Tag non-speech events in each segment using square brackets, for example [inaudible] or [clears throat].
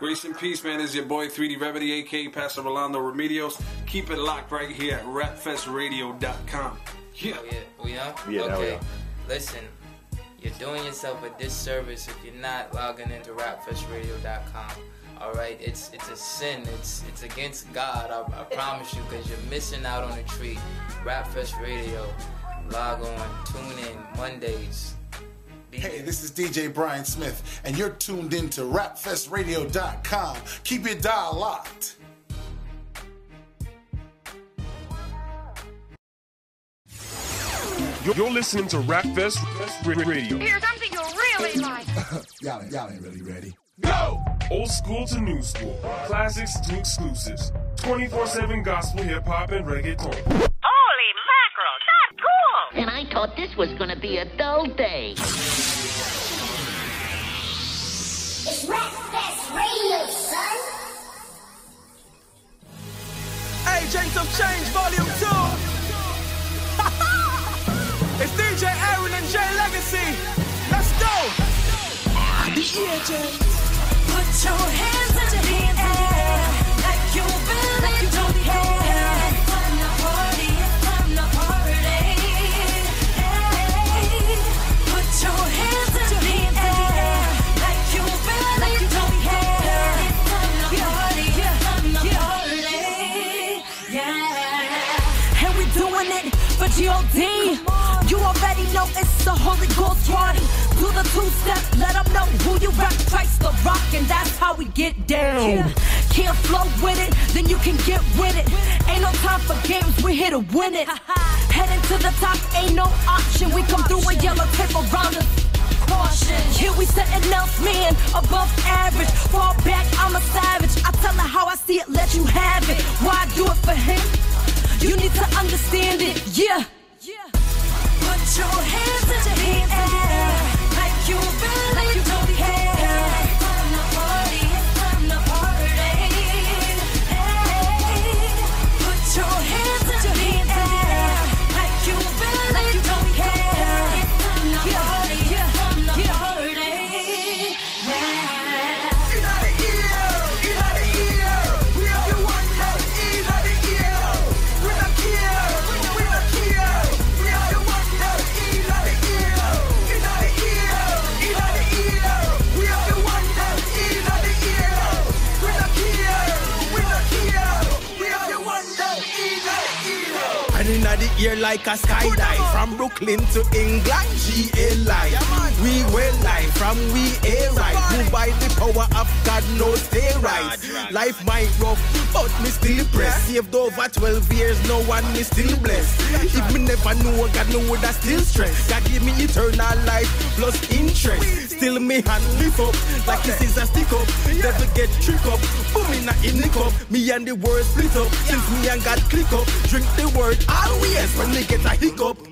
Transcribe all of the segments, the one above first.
Grace and peace, man. This is your boy 3D Remedy, aka Pastor Rolando Remedios. Keep it locked right here at rapfestradio.com. Yeah. Oh, yeah, we on? Yeah, now we okay. Listen, you're doing yourself a disservice if you're not logging into rapfestradio.com. All right, it's it's a sin. It's it's against God. I, I promise you, because you're missing out on the treat. Rapfest Radio. Log on, tune in Mondays. Be Hey, there. this is DJ Brian Smith, and you're tuned in to RapFestRadio.com. Keep your dial locked. You're, you're listening to Rap Fest Radio. Here's something you really like. [laughs] Y'all, y'all ain't really ready. Go! Old school to new school, classics to exclusives, 24/7 gospel, hip hop, and reggaeton. Holy mackerel, that's cool. And I thought this was gonna be a dull day. It's Rap Fest Radio, son. Hey, Agents of Change Volume 2. [laughs] it's DJ Aaron and Jay Legacy. Let's go. The agents. Put your hands G.O.D. You already know it's a Holy Ghost party. Do the two-step, let them know who you rap, Christ the rock, and that's how we get down. Can't flow with it, then you can get with it. Ain't no time for games, we're here to win it. Heading to the top, ain't no option. We come through with yellow tape around us. Caution. Here we setting else man above average. Fall back, I'm a savage. I tell her how I see it, let you have it. Why do it for him? You need to understand it, yeah. In like a skydive. From Brooklyn to England, GA live. We well live from we air right Who by the power of God no stay right Life might rough, but me still press. Saved over 12 years, no one is still blessed. If me never know God know would I still stress God give me eternal life plus interest. Still me hand lift up Like this is a stick up. Devil get trick up Boom me not in the cup Me and the world split up Since me and God click up. Drink the word always when they get a hiccup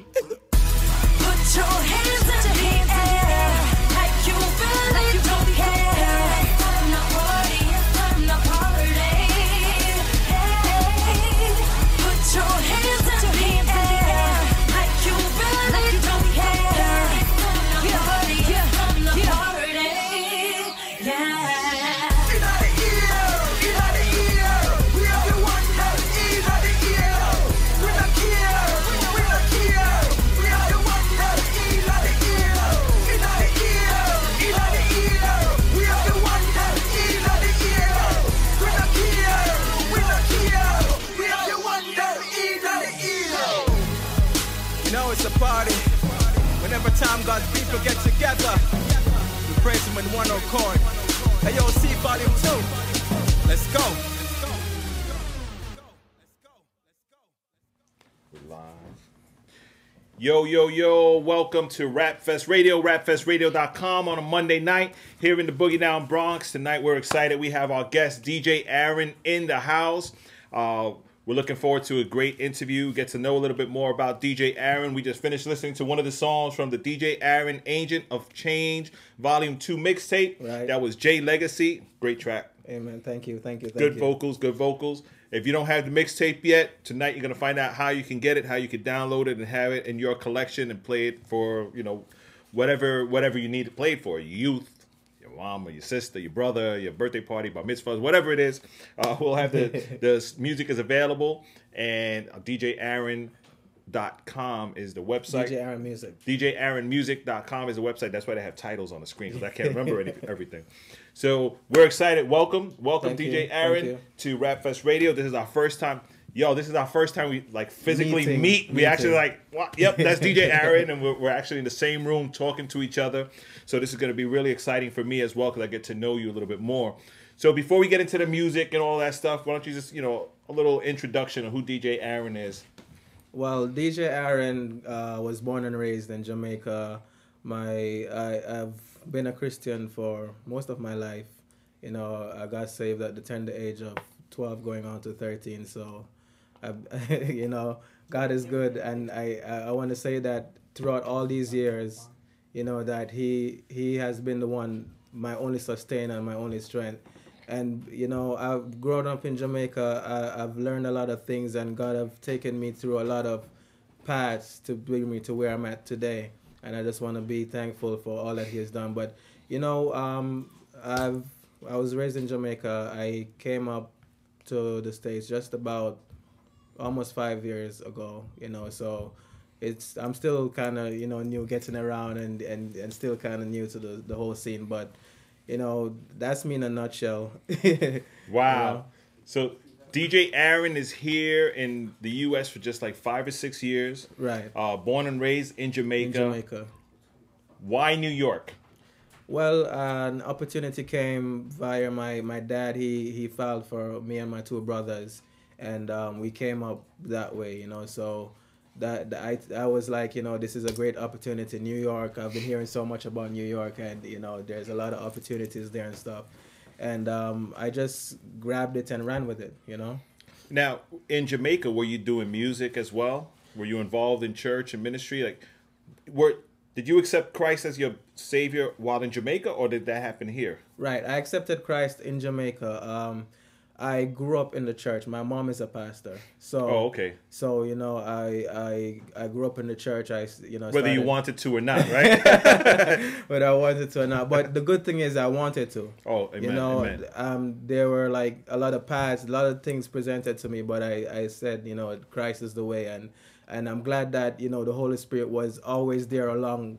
God's people get together, we praise Him in one accord. Hey yo, see volume two. Let's go. Yo, yo, yo, welcome to Rap Fest Radio, rapfestradio.com on a Monday night here in the Boogie Down Bronx. Tonight we're excited. We have our guest, DJ Aaron, in the house. Uh, we're looking forward to a great interview, get to know a little bit more about DJ Aaron. We just finished listening to one of the songs from the DJ Aaron Agent of Change Volume 2 mixtape. Right. That was J Legacy. Great track. Amen. Thank you. Thank you. Thank good you. vocals, good vocals. If you don't have the mixtape yet, tonight you're gonna find out how you can get it, how you can download it and have it in your collection and play it for you know whatever whatever you need to play it for, youth, mom or your sister, your brother, your birthday party, bar mitzvahs, whatever it is. Uh, [laughs] we'll have the [laughs] the music is available, and DJAaron.com is the website. DJ Aaron Music. DJAaronmusic.com is the website. That's why they have titles on the screen because I can't remember any, [laughs] everything. So we're excited. Welcome, welcome, Thank. DJ Thank Aaron to Rap Fest Radio. This is our first time. Yo, this is our first time we like physically Meeting. meet. We Meeting. actually like, what? yep, that's DJ Aaron, and we're, we're actually in the same room talking to each other. So this is going to be really exciting for me as well because I get to know you a little bit more. So before we get into the music and all that stuff, why don't you just, you know, a little introduction of who DJ Aaron is? Well, DJ Aaron uh, was born and raised in Jamaica. My I, I've been a Christian for most of my life. You know, I got saved at the tender age of twelve, going on to thirteen. So, I, [laughs] you know, God is good, and I I, I want to say that throughout all these years, you know, that He He has been the one, my only sustainer and my only strength. And you know, I've grown up in Jamaica. I, I've learned a lot of things, and God have taken me through a lot of paths to bring me to where I'm at today. And I just want to be thankful for all that He has done. But you know, um, I've I was raised in Jamaica. I came up to the states just about almost five years ago. You know, so it's I'm still kind of you know new getting around and and and still kind of new to the the whole scene. But you know, that's me in a nutshell. [laughs] Wow. know? So DJ Aaron is here in the U.S. for just like five or six years. Right. Uh, born and raised in Jamaica. In Jamaica. Why New York? Well, an opportunity came via my, my dad. He he filed for me and my two brothers, and um, we came up that way, you know. So that, that I I was like, you know, this is a great opportunity. New York. I've been hearing so much about New York, and you know, there's a lot of opportunities there and stuff. And um, I just grabbed it and ran with it, you know. Now in Jamaica, were you doing music as well? Were you involved in church and ministry? Like, were did you accept Christ as your savior while in Jamaica, or did that happen here? Right. I accepted Christ in Jamaica. Um, I grew up in the church. My mom is a pastor. So Oh, okay. So you know, I I I grew up in the church. I you know Whether you wanted to or not, right? [laughs] whether I wanted to or not. But the good thing is I wanted to. Oh, amen. You know, amen. um, there were like a lot of paths, a lot of things presented to me, but I, I said, you know, Christ is the way, and and I'm glad that you know the Holy Spirit was always there along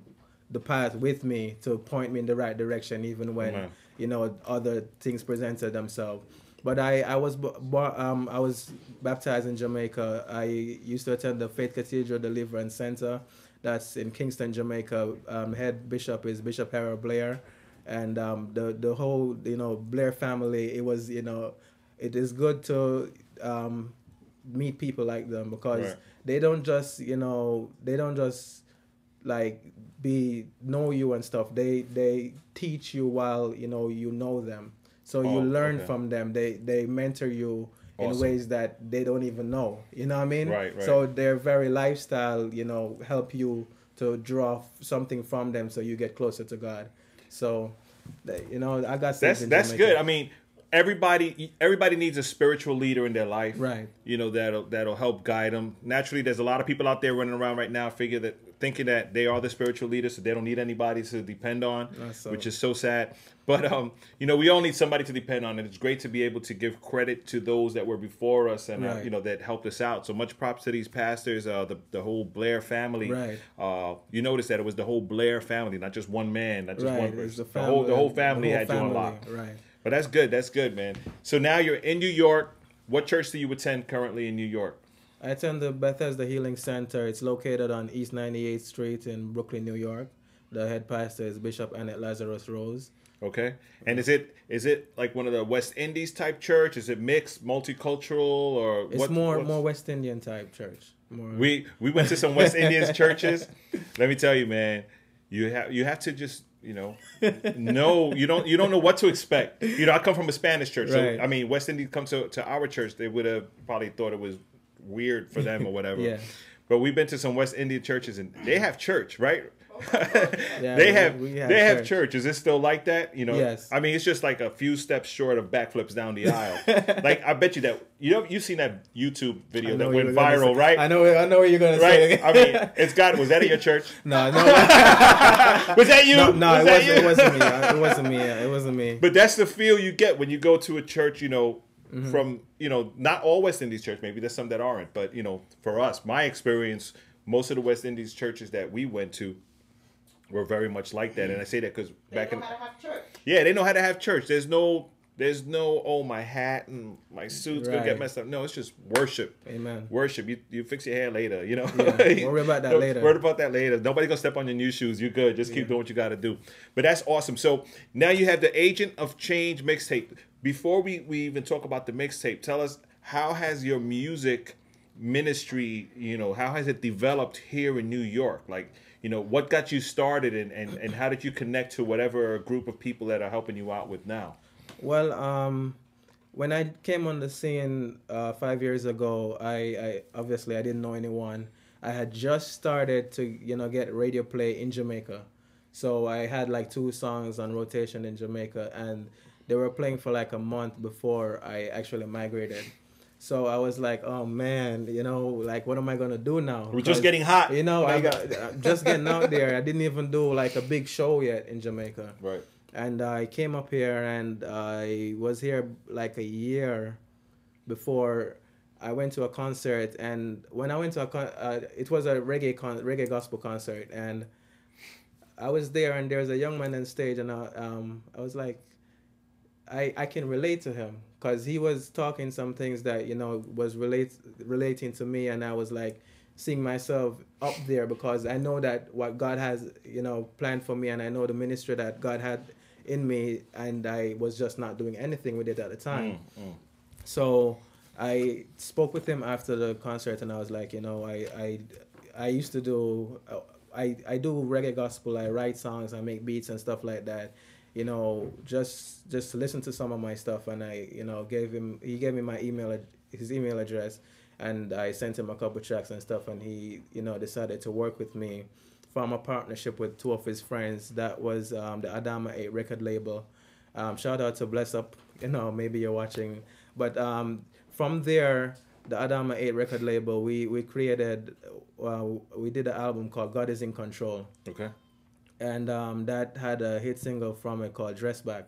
the path with me to point me in the right direction, even when Amen. you know other things presented themselves. But I, I was bo- bo- um, I was baptized in Jamaica. I used to attend the Faith Cathedral Deliverance Center, that's in Kingston, Jamaica. Um, head bishop is Bishop Harold Blair, and um, the the whole you know Blair family. It was you know, it is good to um, meet people like them because Right. they don't just you know they don't just like be know you and stuff. They they teach you while you know you know them. So you Oh, learn okay. from them. They they mentor you in ways that they don't even know. You know what I mean? Right, right. So their very lifestyle, you know, help you to draw f- something from them so you get closer to God. So, you know, I got that's that's good. I mean, everybody everybody needs a spiritual leader in their life, Right. You know that'll that'll help guide them. Naturally, there's a lot of people out there running around right now, figure that thinking that they are the spiritual leader, so they don't need anybody to depend on, so- which is so sad. But um, you know, we all need somebody to depend on, and it's great to be able to give credit to those that were before us and uh, you know that helped us out. So much props to these pastors, uh, the the whole Blair family. Right. Uh, you notice that it was the whole Blair family, not just one man, not just Right, one person. the The, whole the family- whole family the whole had you on lock. right. But that's good. That's good, man. So now you're in New York. What church do you attend currently in New York? I attend the Bethesda Healing Center. It's located on East 98th Street in Brooklyn, New York. The head pastor is Bishop Annette Lazarus Rose. Okay. And is it is it like one of the West Indies type church? Is it mixed, multicultural, or It's what- more what's- more West Indian type church. More, We we went to some West Indians [laughs] churches. Let me tell you, man. You have you have to just you know know you don't you don't know what to expect. You know, I come from a Spanish church, so I mean, West Indies come to to our church, they would have probably thought it was weird for them or whatever. [laughs] Yeah. But we've been to some West Indian churches and they have church, right? [laughs] Yeah, they we- have we had they have church. church. Is it still like that? You know, Yes. I mean, it's just like a few steps short of backflips down the aisle. [laughs] like I bet you that you know you've seen that YouTube video that went viral, say. right? I know. I know what you're gonna Right. say. I mean, it's got. Was that at your church? no, no, Was that you? no, no Was it, wasn't, you? it wasn't me. It wasn't me. yeah, It wasn't me. But that's the feel you get when you go to a church, you know, Mm-hmm. from, you know, not all West Indies church, maybe there's some that aren't, but, you know, for us, my experience, most of the West Indies churches that we went to were very much like that. And I say that because back in. Yeah, they know how to have church. There's no. There's no oh my hat and my suit's gonna get messed up. No, it's just worship. Amen. Worship. You you fix your hair later. You know. Yeah, worry about [laughs] that later. Worry about that later. Nobody's gonna step on your new shoes. You're good. Just keep doing what you got to do. But that's awesome. So now you have the Agent of Change mixtape. Before we we even talk about the mixtape, tell us how has your music ministry, you know, how has it developed here in New York? Like, you know, what got you started and, and, and how did you connect to whatever group of people that are helping you out with now? Well, um, when I came on the scene uh, five years ago, I, I obviously I didn't know anyone. I had just started to you know get radio play in Jamaica, so I had like two songs on rotation in Jamaica, and they were playing for like a month before I actually migrated. So I was like, oh man, you know, like what am I gonna do now? We're just getting hot. You know, I got I'm just getting out there. I didn't even do like a big show yet in Jamaica Right. and I came up here and I was here like a year before I went to a concert and when I went to a con- uh, it was a reggae con- reggae gospel concert and I was there and there was a young man on stage and I, um, I was like I, I can relate to him because he was talking some things that you know was relate relating to me and I was like seeing myself up there because I know that what God has you know planned for me and I know the ministry that God had in me and I was just not doing anything with it at the time. Mm, mm. So I spoke with him after the concert and I was like, you know, I I, I used to do uh, I, I do reggae gospel, I write songs, I make beats and stuff like that. You know, just just listen to some of my stuff and I, you know, gave him he gave me my email his email address and I sent him a couple tracks and stuff and he, you know, decided to work with me form a partnership with two of his friends. That was um, the Adama 8 record label. Um, shout out to Bless Up, you know, maybe you're watching. But um, from there, the Adama 8 record label, we, we created, uh, we did an album called God is in Control. Okay. And um, that had a hit single from it called Dress Back.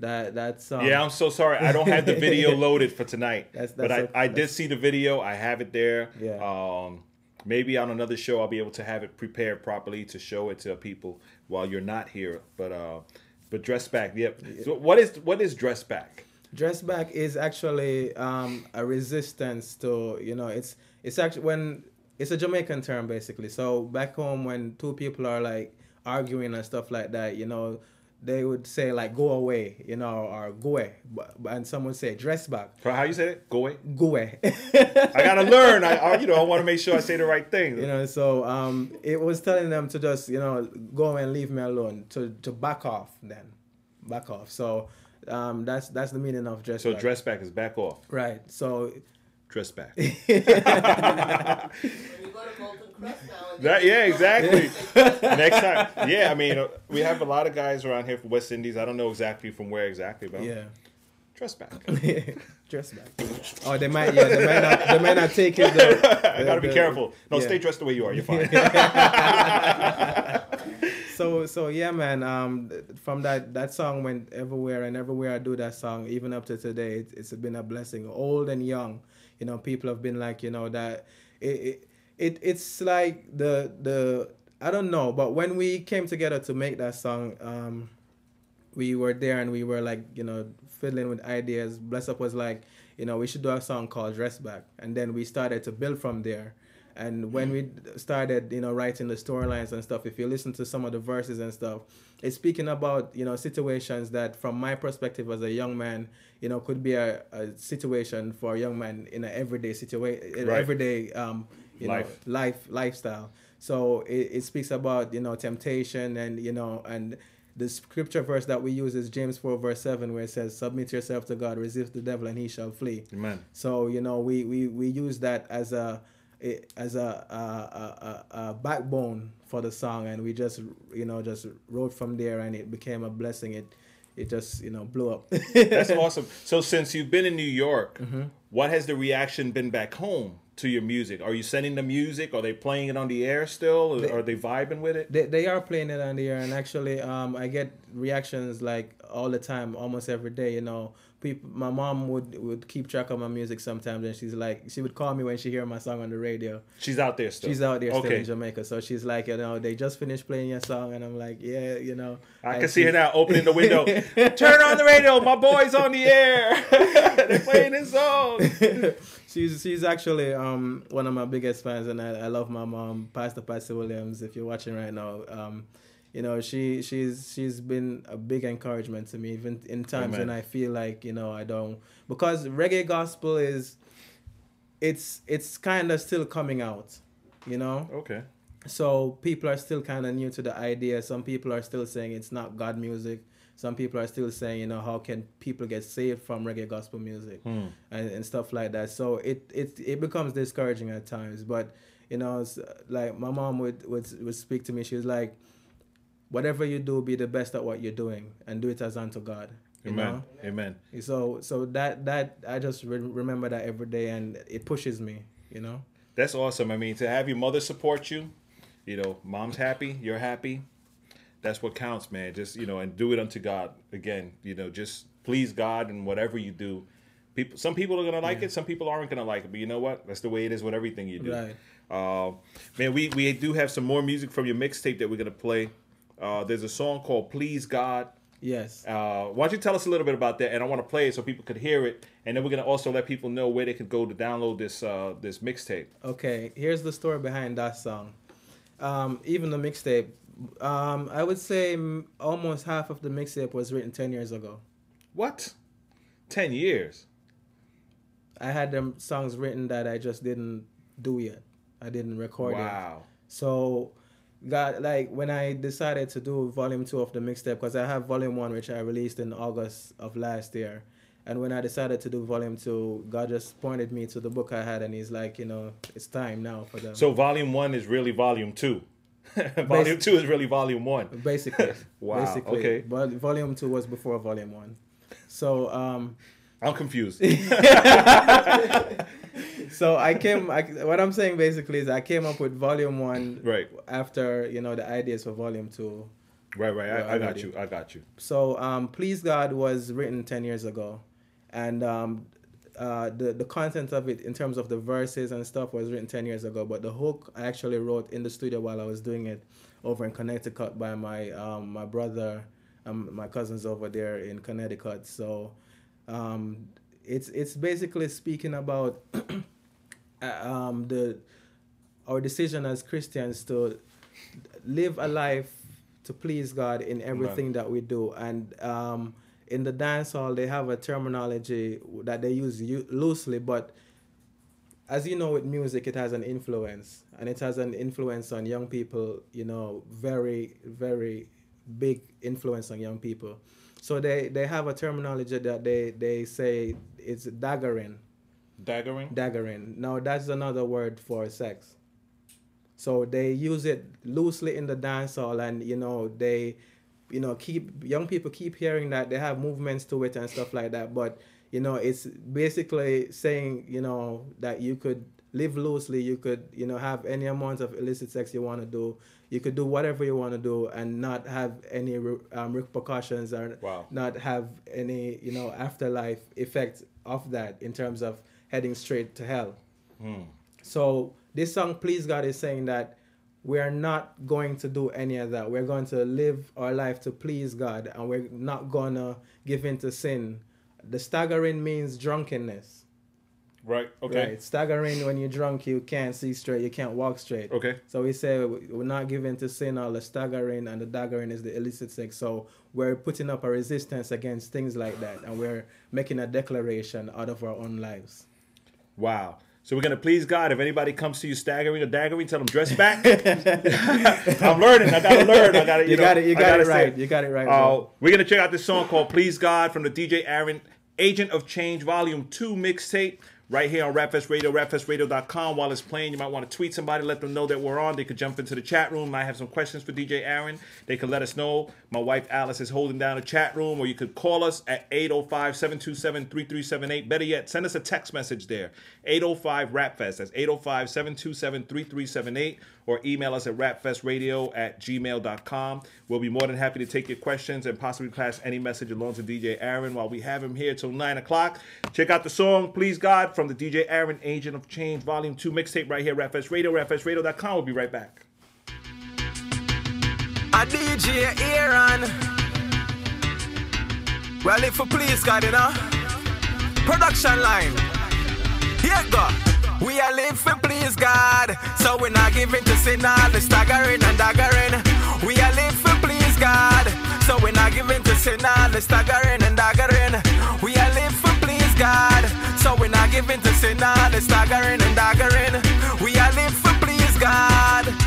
That that song. Yeah, I'm so sorry. I don't have the video [laughs] loaded for tonight. That's- but that's I, a- I did see the video. I have it there. Yeah. Um, maybe on another show I'll be able to have it prepared properly to show it to people while you're not here. But uh, but dress back. Yep. So what is what is dress back? dress back is actually um, a resistance to you know it's it's actually when it's a jamaican term basically so back home when two people are like arguing and stuff like that you know they would say like go away you know or go away and someone say dress back How you say it? Go away. go away I gotta learn. I, I you know I want to make sure I say the right thing. you know so um it was telling them to just you know go and leave me alone to to back off then back off so um that's that's the meaning of dress so back. dress back is back off. right so Dress back. [laughs] That, yeah, exactly. [laughs] Next time, yeah. I mean, uh, we have a lot of guys around here from West Indies. I don't know exactly from where exactly, but yeah dress back. [laughs] dress back. Oh, they might. Yeah, they might not. They might not take it. The, I gotta be the- careful. No, yeah. stay dressed the way you are. You're fine. So so yeah, man. Um, from that that song went everywhere, and everywhere I do that song, even up to today, it, it's been a blessing. Old and young, you know, people have been like, you know, that it it, it it's like the the I don't know, but when we came together to make that song, um, we were there and we were like, you know, fiddling with ideas. Bless Up was like, you know, we should do a song called Dress Back. And then we started to build from there. And when we started, you know, writing the storylines and stuff, if you listen to some of the verses and stuff, it's speaking about, you know, situations that from my perspective as a young man, you know, could be a, a situation for a young man in an everyday situation, Right. everyday, um, you Life. know, life lifestyle. So it, it speaks about you know temptation and you know and the scripture verse that we use is James four verse seven where it says submit yourself to God resist the devil and he shall flee. Amen. So you know we we we use that as a it as a, a, a, a, a backbone for the song, and we just you know just wrote from there, and it became a blessing. It it just you know blew up. [laughs] That's awesome. So since you've been in New York, Mm-hmm. what has the reaction been back home to your music? Are you sending the music? Are they playing it on the air still? They- are they vibing with it? They, they are playing it on the air, and actually, um, I get reactions like all the time, almost every day. You know, people. My mom would would keep track of my music sometimes, and she's like, she would call me when she hear my song on the radio. She's out there still. She's out there still in Jamaica, so she's like, you know, they just finished playing your song, and I'm like, yeah, you know. I can see her now opening the window. [laughs] Turn on the radio. My boy's on the air. [laughs] They're playing his song. [laughs] she's she's actually um one of my biggest fans, and I, I love my mom, Pastor Patsy Williams. If you're watching right now, um, you know she she's she's been a big encouragement to me, even in times Amen. when I feel like you know I don't because reggae gospel is it's it's kind of still coming out, you know. Okay. So people are still kind of new to the idea. Some people are still saying it's not God music. Some people are still saying, you know, how can people get saved from reggae gospel music Hmm. and, and stuff like that. So it, it it becomes discouraging at times. But you know, it's like my mom would, would would speak to me. She was like, "Whatever you do, be the best at what you're doing, and do it as unto God." Amen. know? Amen. So so that that I just re- remember that every day, and it pushes me. You know. That's awesome. I mean, to have your mother support you, you know, mom's happy, you're happy. That's what counts, man. Just you know, and do it unto God. Again, you know, just please God and whatever you do. People, some people are gonna like it, some people aren't gonna like it. But you know what? That's the way it is with everything you do. Right. Uh, man, we we do have some more music from your mixtape that we're gonna play. Uh, there's a song called "Please God." Yes. Uh, why don't you tell us a little bit about that? And I want to play it so people could hear it, and then we're gonna also let people know where they can go to download this uh, this mixtape. Okay, here's the story behind that song. Um, even the mixtape, um, I would say almost half of the mixtape was written 10 years ago. What? 10 years? I had them songs written that I just didn't do yet. I didn't record it. Wow. yet. So, got like when I decided to do volume two of the mixtape, because I have volume one, which I released in August of last year. And when I decided to do volume two, God just pointed me to the book I had, and He's like, you know, it's time now for them. So volume one is really volume two. [laughs] volume two is really volume one. Basically. [laughs] Wow, Basically. okay. But volume two was before volume one. So um I'm confused. [laughs] so I came I, what I'm saying basically is I came up with volume one Right. after, you know, the ideas for volume two. Right, right. I, I got you. I got you. So um Please God was written ten years ago. And um uh, the the content of it in terms of the verses and stuff was written 10 years ago but the hook i actually wrote in the studio while i was doing it over in connecticut by my um, my brother um, my cousins over there in connecticut so um, it's it's basically speaking about [clears throat] uh, um, the our decision as christians to live a life to please god in everything that we do. And um, in the dance hall they have a terminology that they use loosely but as you know with music it has an influence. And it has an influence on young people you know very very big influence on young people so they they have a terminology that they they say it's daggering. Daggering? daggering. Now that's another word for sex. So they use it loosely in the dance hall and you know they you know keep young people keep hearing that they have movements to it and stuff like that. But you know it's basically saying you know that you could live loosely. You could you know have any amount of illicit sex you want to do. You could do whatever you want to do and not have any um, repercussions or Wow. not have any you know afterlife effect of that in terms of heading straight to hell. So this song please god is saying that we're not going to do any of that. We're going to live our life to please god and we're not gonna give in to sin. The staggering means drunkenness Right. Okay. Right. Staggering when you're drunk, you can't see straight, you can't walk straight. Okay. So we say we're not giving to sin all the staggering, and the daggering is the illicit sex. So we're putting up a resistance against things like that, and we're making a declaration out of our own lives. Wow. So we're gonna please God. If anybody comes to you staggering or daggering, tell them dress [laughs] back. [laughs] I'm learning. I gotta learn. I gotta. You, You know, got it- you got gotta it say right. You got it right, Uh, bro. we're gonna check out this song called "Please God" from the DJ Aaron Agent of Change Volume Two mixtape. Right here on Rapfest Radio, rapfestradio.com. While it's playing, you might want to tweet somebody, let them know that we're on. They could jump into the chat room. I have some questions for DJ Aaron. They could let us know. My wife Alice is holding down a chat room, or you could call us at 805 727 3378. Better yet, send us a text message there 805 Rapfest. That's 805 727 3378. Or email us at rapfestradio at gmail.com. We'll be more than happy to take your questions and possibly pass any message along to DJ Aaron while we have him here till 9 o'clock. Check out the song, Please God, from the DJ Aaron Agent of Change Volume 2 mixtape right here, Rapfest Radio, rapfestradio.com. We'll be right back. A DJ Aaron. Well, if you please, God, you know. Production line. Here go. We are live for please God. So we're not giving to sin all the staggering and daggering. We are live for please God. So we're not giving to sin all the staggering and daggering. We are live for please God. So we're not giving to sin all the staggering and daggering. We are live for please God.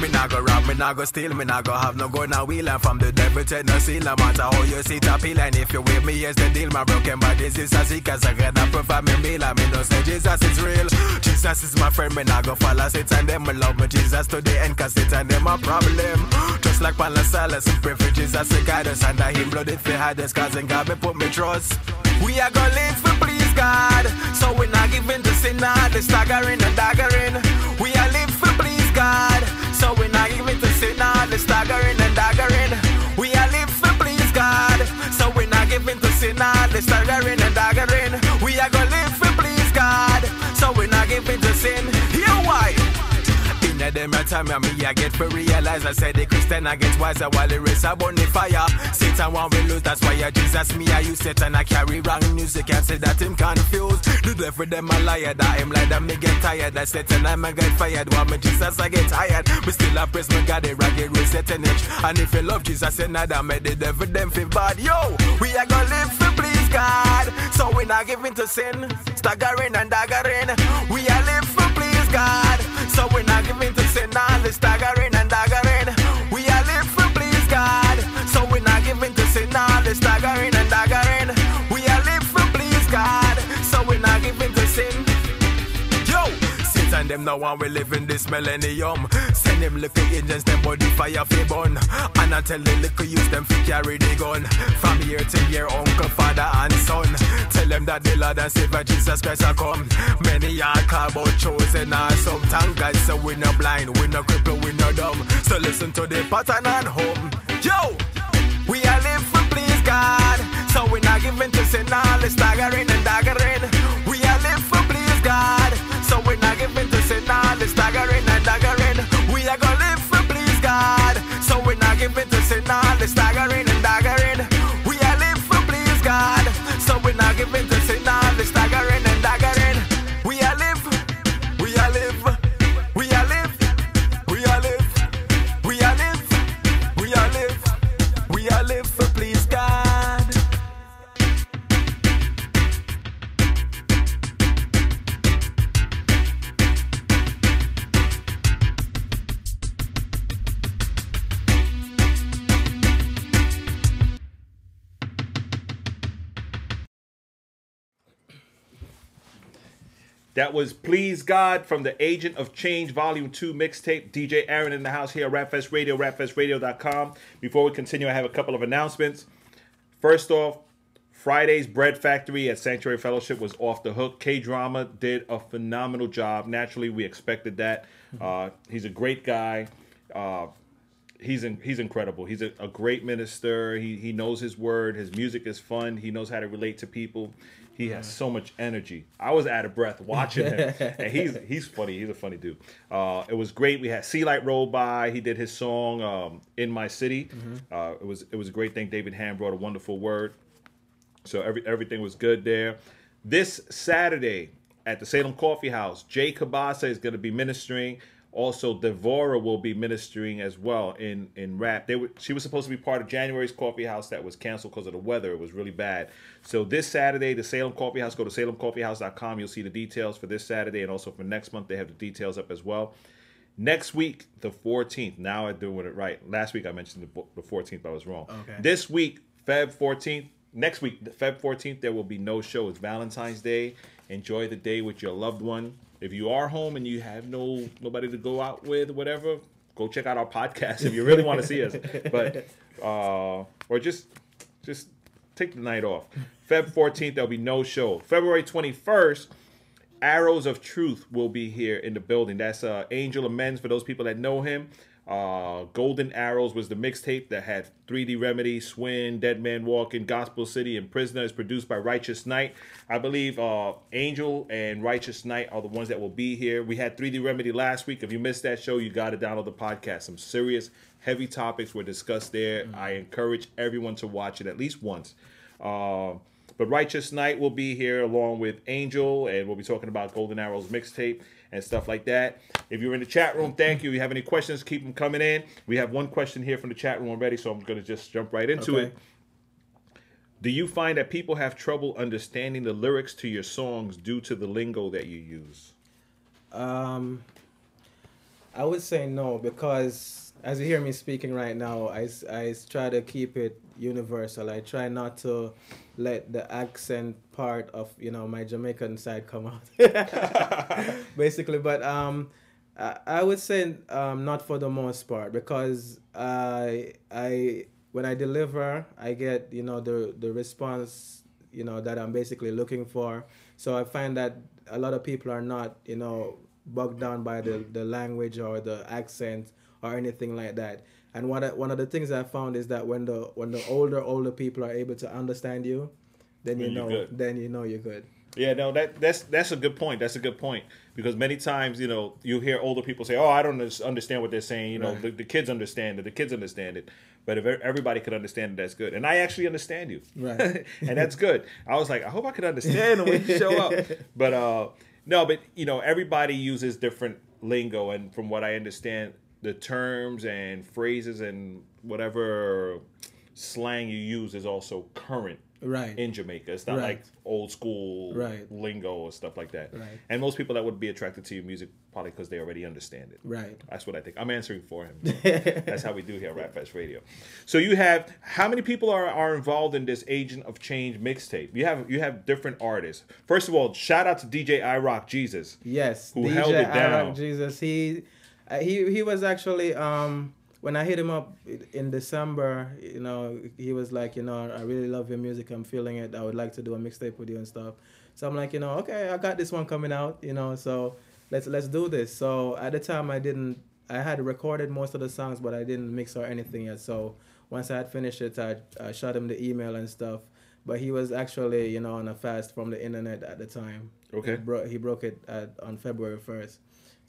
Me nah go rob, me nah go steal, me nah go have no gun and wheel And from the devil take no seal, no matter how you sit a peel And if you with me, here's the deal, my broken body is a sick As I get up provide me meal, and me no say Jesus is real. Jesus is my friend, me nah go follow sit and them Me love me Jesus to the end, cause and them a problem. Just like and and pray for Jesus to guide us. Under him blood if he had us, cause in God me put me trust. We are gonna live for please God. So we not giving to sin, nah, the staggering and daggering. We are live for please God to sin all the staggering and daggering. We are live for please God. So we're not giving to sin all the staggering and daggering. We are gonna live for please God. So we're not giving to sin. Inna them a time me I get for realize I said the Christian I get wiser while the rest are burning fire. Satan want we lose, that's why I Jesus me I use Satan I carry wrong music can't say that him confused. The devil them a liar that him like that me get tired. I Satan I me get fired. Want me Jesus I get tired. Me still a praise me God the ragged race Satan edge. And if you love Jesus and nada me the devil them feel bad. Yo, we are gonna live for please God. So we not giving to sin, staggering and daggering. We are live for please God. So we're not giving to sin all the staggering Satan them now we live in this millennium. Send them little agents, them body fire fi burn. And I tell the little youth them fi carry the gun. From year to year, uncle, father and son. Tell them that the Lord and Savior Jesus Christ will come. Many are called but chosen are some. Thank God so we no blind, we no crippled, we no dumb. So listen to the pattern and home. Yo, we are live for please God. So we not giving to sin all the staggering and daggering. We not to sin all the staggering and daggering. We are live for please God. So we not giving to sin all the staggering and daggering. We are live. We are live. We are live. We are live. We are live. We are live. We are live for please God. That was Please God from the Agent of Change Volume 2 mixtape. DJ Aaron in the house here, at Rapfest Radio, rapfestradio.com. Before we continue, I have a couple of announcements. First off, Friday's Bread Factory at Sanctuary Fellowship was off the hook. K Drama did a phenomenal job. Naturally, we expected that. Uh, he's a great guy. Uh, he's in, he's incredible. He's a, a great minister. He he knows his word. His music is fun. He knows how to relate to people. He has so much energy. I was out of breath watching him, [laughs] and he's he's funny. He's a funny dude. Uh, it was great. We had Sea Light roll by. He did his song um, "In My City." Uh, it was it was a great thing. David Ham brought a wonderful word. So every everything was good there. This Saturday at the Salem Coffee House, Jay Kabasa is going to be ministering. Also, Devora will be ministering as well in in rap. They were she was supposed to be part of January's Coffee House that was canceled because of the weather. It was really bad. So this Saturday, the Salem Coffee House. Go to salemcoffeehouse.com. You'll see the details for this Saturday and also for next month. They have the details up as well. Next week, the 14th. Now I'm doing it right. Last week I mentioned the, the 14th, but I was wrong. Okay. This week, Feb 14th, next week, Feb 14th, there will be no show. It's Valentine's Day. Enjoy the day with your loved one. If you are home and you have no nobody to go out with, whatever, go check out our podcast if you really want to see us. But [laughs] uh, or just just take the night off. Feb 14th, there'll be no show. February 21st, Arrows of Truth will be here in the building. That's uh, Angel Amends for those people that know him. Uh, Golden Arrows was the mixtape that had 3D Remedy, Swin, Dead Man Walking, Gospel City, and Prisoner. is produced by Righteous Knight. I believe uh, Angel and Righteous Knight are the ones that will be here. We had 3D Remedy last week. If you missed that show, you got to download the podcast. Some serious, heavy topics were discussed there. I encourage everyone to watch it at least once. Uh, but Righteous Knight will be here along with Angel, and we'll be talking about Golden Arrows mixtape and stuff like that. If you're in the chat room, thank you. If you have any questions, keep them coming in. We have one question here from the chat room already, so I'm going to just jump right into Okay. it. Do you find that people have trouble understanding the lyrics to your songs due to the lingo that you use? Um, I would say no because as you hear me speaking right now, I, I try to keep it universal. I try not to let the accent part of you know my Jamaican side come out. [laughs] Basically, but um, I, I would say um, not for the most part because I I when I deliver, I get you know the the response you know that I'm basically looking for. So I find that a lot of people are not you know bogged down by the, the language or the accent or anything like that. And one of, one of the things I found is that when the when the older older people are able to understand you, then you know good. then you know you're good. Yeah, no, that that's that's a good point. That's a good point because many times, you know, you hear older people say, "Oh, I don't understand what they're saying." You know, Right. the, the kids understand it. The kids understand it. But if everybody could understand it, that's good. And I actually understand you, Right. [laughs] and that's good. I was like, I hope I could understand when you show up. [laughs] But uh, no, but you know, everybody uses different lingo, and from what I understand, the terms and phrases and whatever slang you use is also current Right. in Jamaica. It's not Right. like old school Right. lingo or stuff like that. Right. And most people that would be attracted to your music probably because they already understand it. Right. That's what I think. I'm answering for him. [laughs] That's how we do here at Rap Fest Radio. So you have how many people are, are involved in this Agent of Change mixtape? You have you have different artists. First of all, shout out to DJ I Rock Jesus. Yes, Who DJ held it down. I Rock Jesus. He, he, he was actually um when I hit him up in December. You know, he was like, you know, I really love your music. I'm feeling it. I would like to do a mixtape with you and stuff. So I'm like, you know, okay, I got this one coming out. You know, so let's let's do this. So at the time, I didn't. I had recorded most of the songs, but I didn't mix or anything yet. So once I had finished it, I, I shot him the email and stuff. But he was actually, you know, on a fast from the internet at the time. Okay. He, bro- he broke it at, on February 1st.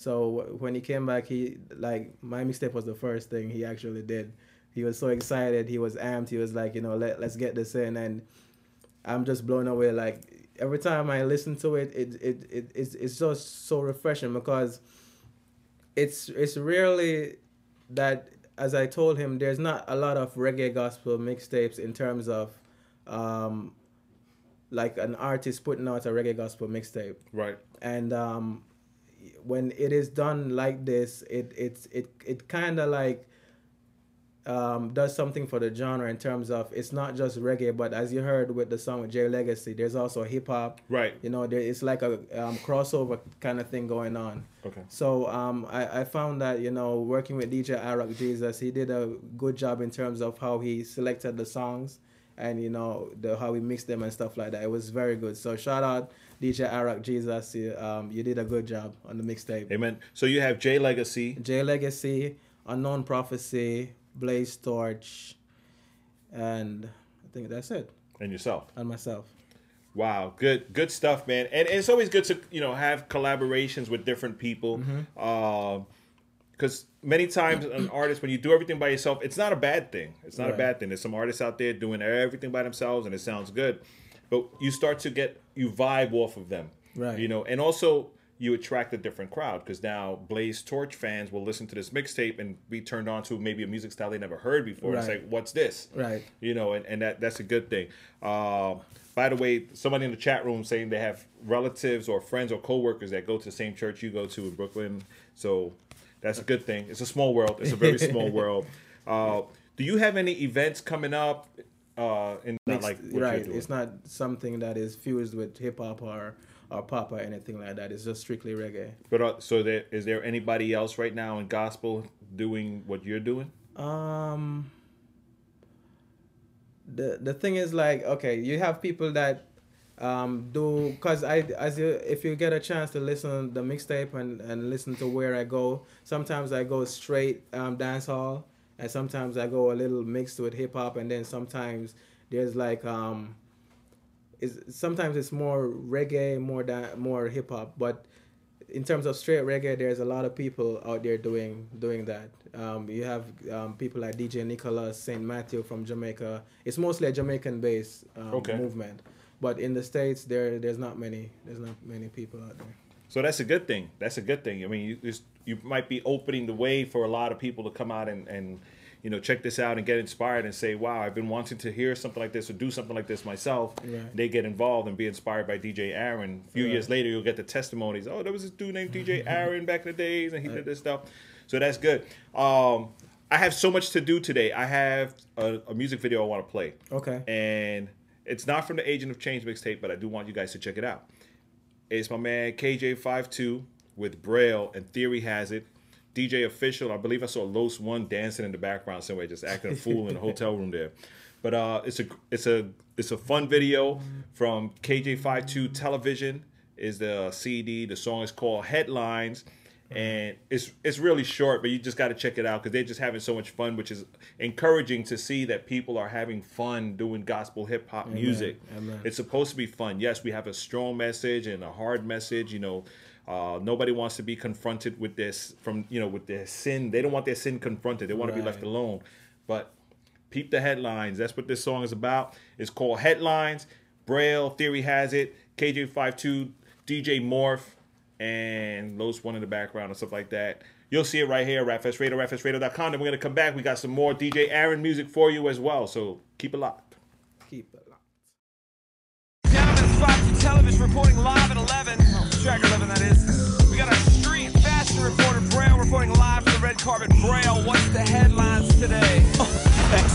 So when he came back, he, like, my mixtape was the first thing he actually did. He was so excited. He was amped. He was like, you know, Let, let's get this in. And I'm just blown away. Like, every time I listen to it, it, it, it it's, it's just so refreshing because it's it's rarely that as I told him, there's not a lot of reggae gospel mixtapes in terms of um, like an artist putting out a reggae gospel mixtape. Right. And um, when it is done like this, it it's it it kind of like um, does something for the genre in terms of it's not just reggae, but as you heard with the song with Jay Legacy, there's also hip hop. Right. You know, there, it's like a um, crossover kind of thing going on. Okay. So um, I, I found that you know working with DJ I Rock Jesus, he did a good job in terms of how he selected the songs and you know the how he mixed them and stuff like that. It was very good. So shout out DJ I Rock Jesus, you, um, you did a good job on the mixtape. Amen. So you have J Legacy. J Legacy, Unknown Prophecy, Blaze Torch, and I think that's it. And yourself. And myself. Wow, good good stuff, man. And it's always good to you know have collaborations with different people. Mm-hmm. because many times an artist, when you do everything by yourself, it's not a bad thing. It's not a bad thing. There's some artists out there doing everything by themselves, and it sounds good. But you start to get you vibe off of them, Right. You know, and also you attract a different crowd because now Blaze Torch fans will listen to this mixtape and be turned on to maybe a music style they never heard before. It's like, what's this? Right. you know, and, and that that's a good thing. Uh, by the way, somebody in the chat room saying they have relatives or friends or coworkers that go to the same church you go to in Brooklyn. So that's a good thing. It's a small world. It's a very [laughs] small world. Uh, do you have any events coming up uh, in Mixed- like right. It's not something that is fused with hip hop or or pop or anything like that. It's just strictly reggae. But uh, so there is there anybody else right now in gospel doing what you're doing? Um, the the thing is like okay, you have people that um do because I as you if you get a chance to listen to the mixtape and and listen to where I go, sometimes I go straight um dance hall, and sometimes I go a little mixed with hip hop, and then sometimes there's like um. Is sometimes it's more reggae, more da- more hip hop, but in terms of straight reggae, there's a lot of people out there doing doing that. Um, you have um, people like DJ Nicholas, Saint Matthew from Jamaica. It's mostly a Jamaican based um, Okay. movement, but in the states, there there's not many there's not many people out there. So that's a good thing. That's a good thing. I mean, you it's, you might be opening the way for a lot of people to come out and and you know check this out and get inspired and say, "Wow, I've been wanting to hear something like this or do something like this myself." Right. They get involved and be inspired by DJ Aaron. A few Right. years later, you'll get the testimonies. Oh, there was this dude named DJ [laughs] Aaron back in the days, and he did this stuff. So that's good. Um, I have so much to do today. I have a, a music video I want to play. Okay. And it's not from the Agent of Change mixtape, but I do want you guys to check it out. It's my man KJ52 with Braille and Theory Has It. DJ Official, I believe I saw Los One dancing in the background somewhere, just acting a fool in the hotel room there. But uh, it's a it's a it's a fun video from KJ52 Television. Is the CD? The song is called Headlines, and it's it's really short, but you just got to check it out because they're just having so much fun, which is encouraging to see that people are having fun doing gospel hip hop music. Amen. It's supposed to be fun. Yes, we have a strong message and a hard message. You know, uh, nobody wants to be confronted with this from you know with their sin. They don't want their sin confronted. They want to be left alone. But peep the headlines. That's what this song is about. It's called Headlines. Braille Theory has it. KJ52, DJ Morph, and Los One in the background and stuff like that. You'll see it right here, Rap Fest Radio, rapfestradio.com. Then we're gonna come back. We got some more DJ Aaron music for you as well. So keep it locked. Keep it locked. Gentlemen, Fox and Television reporting live at 11. Track 11, Braille, reporting live from the red carpet. Braille, what's the headlines today?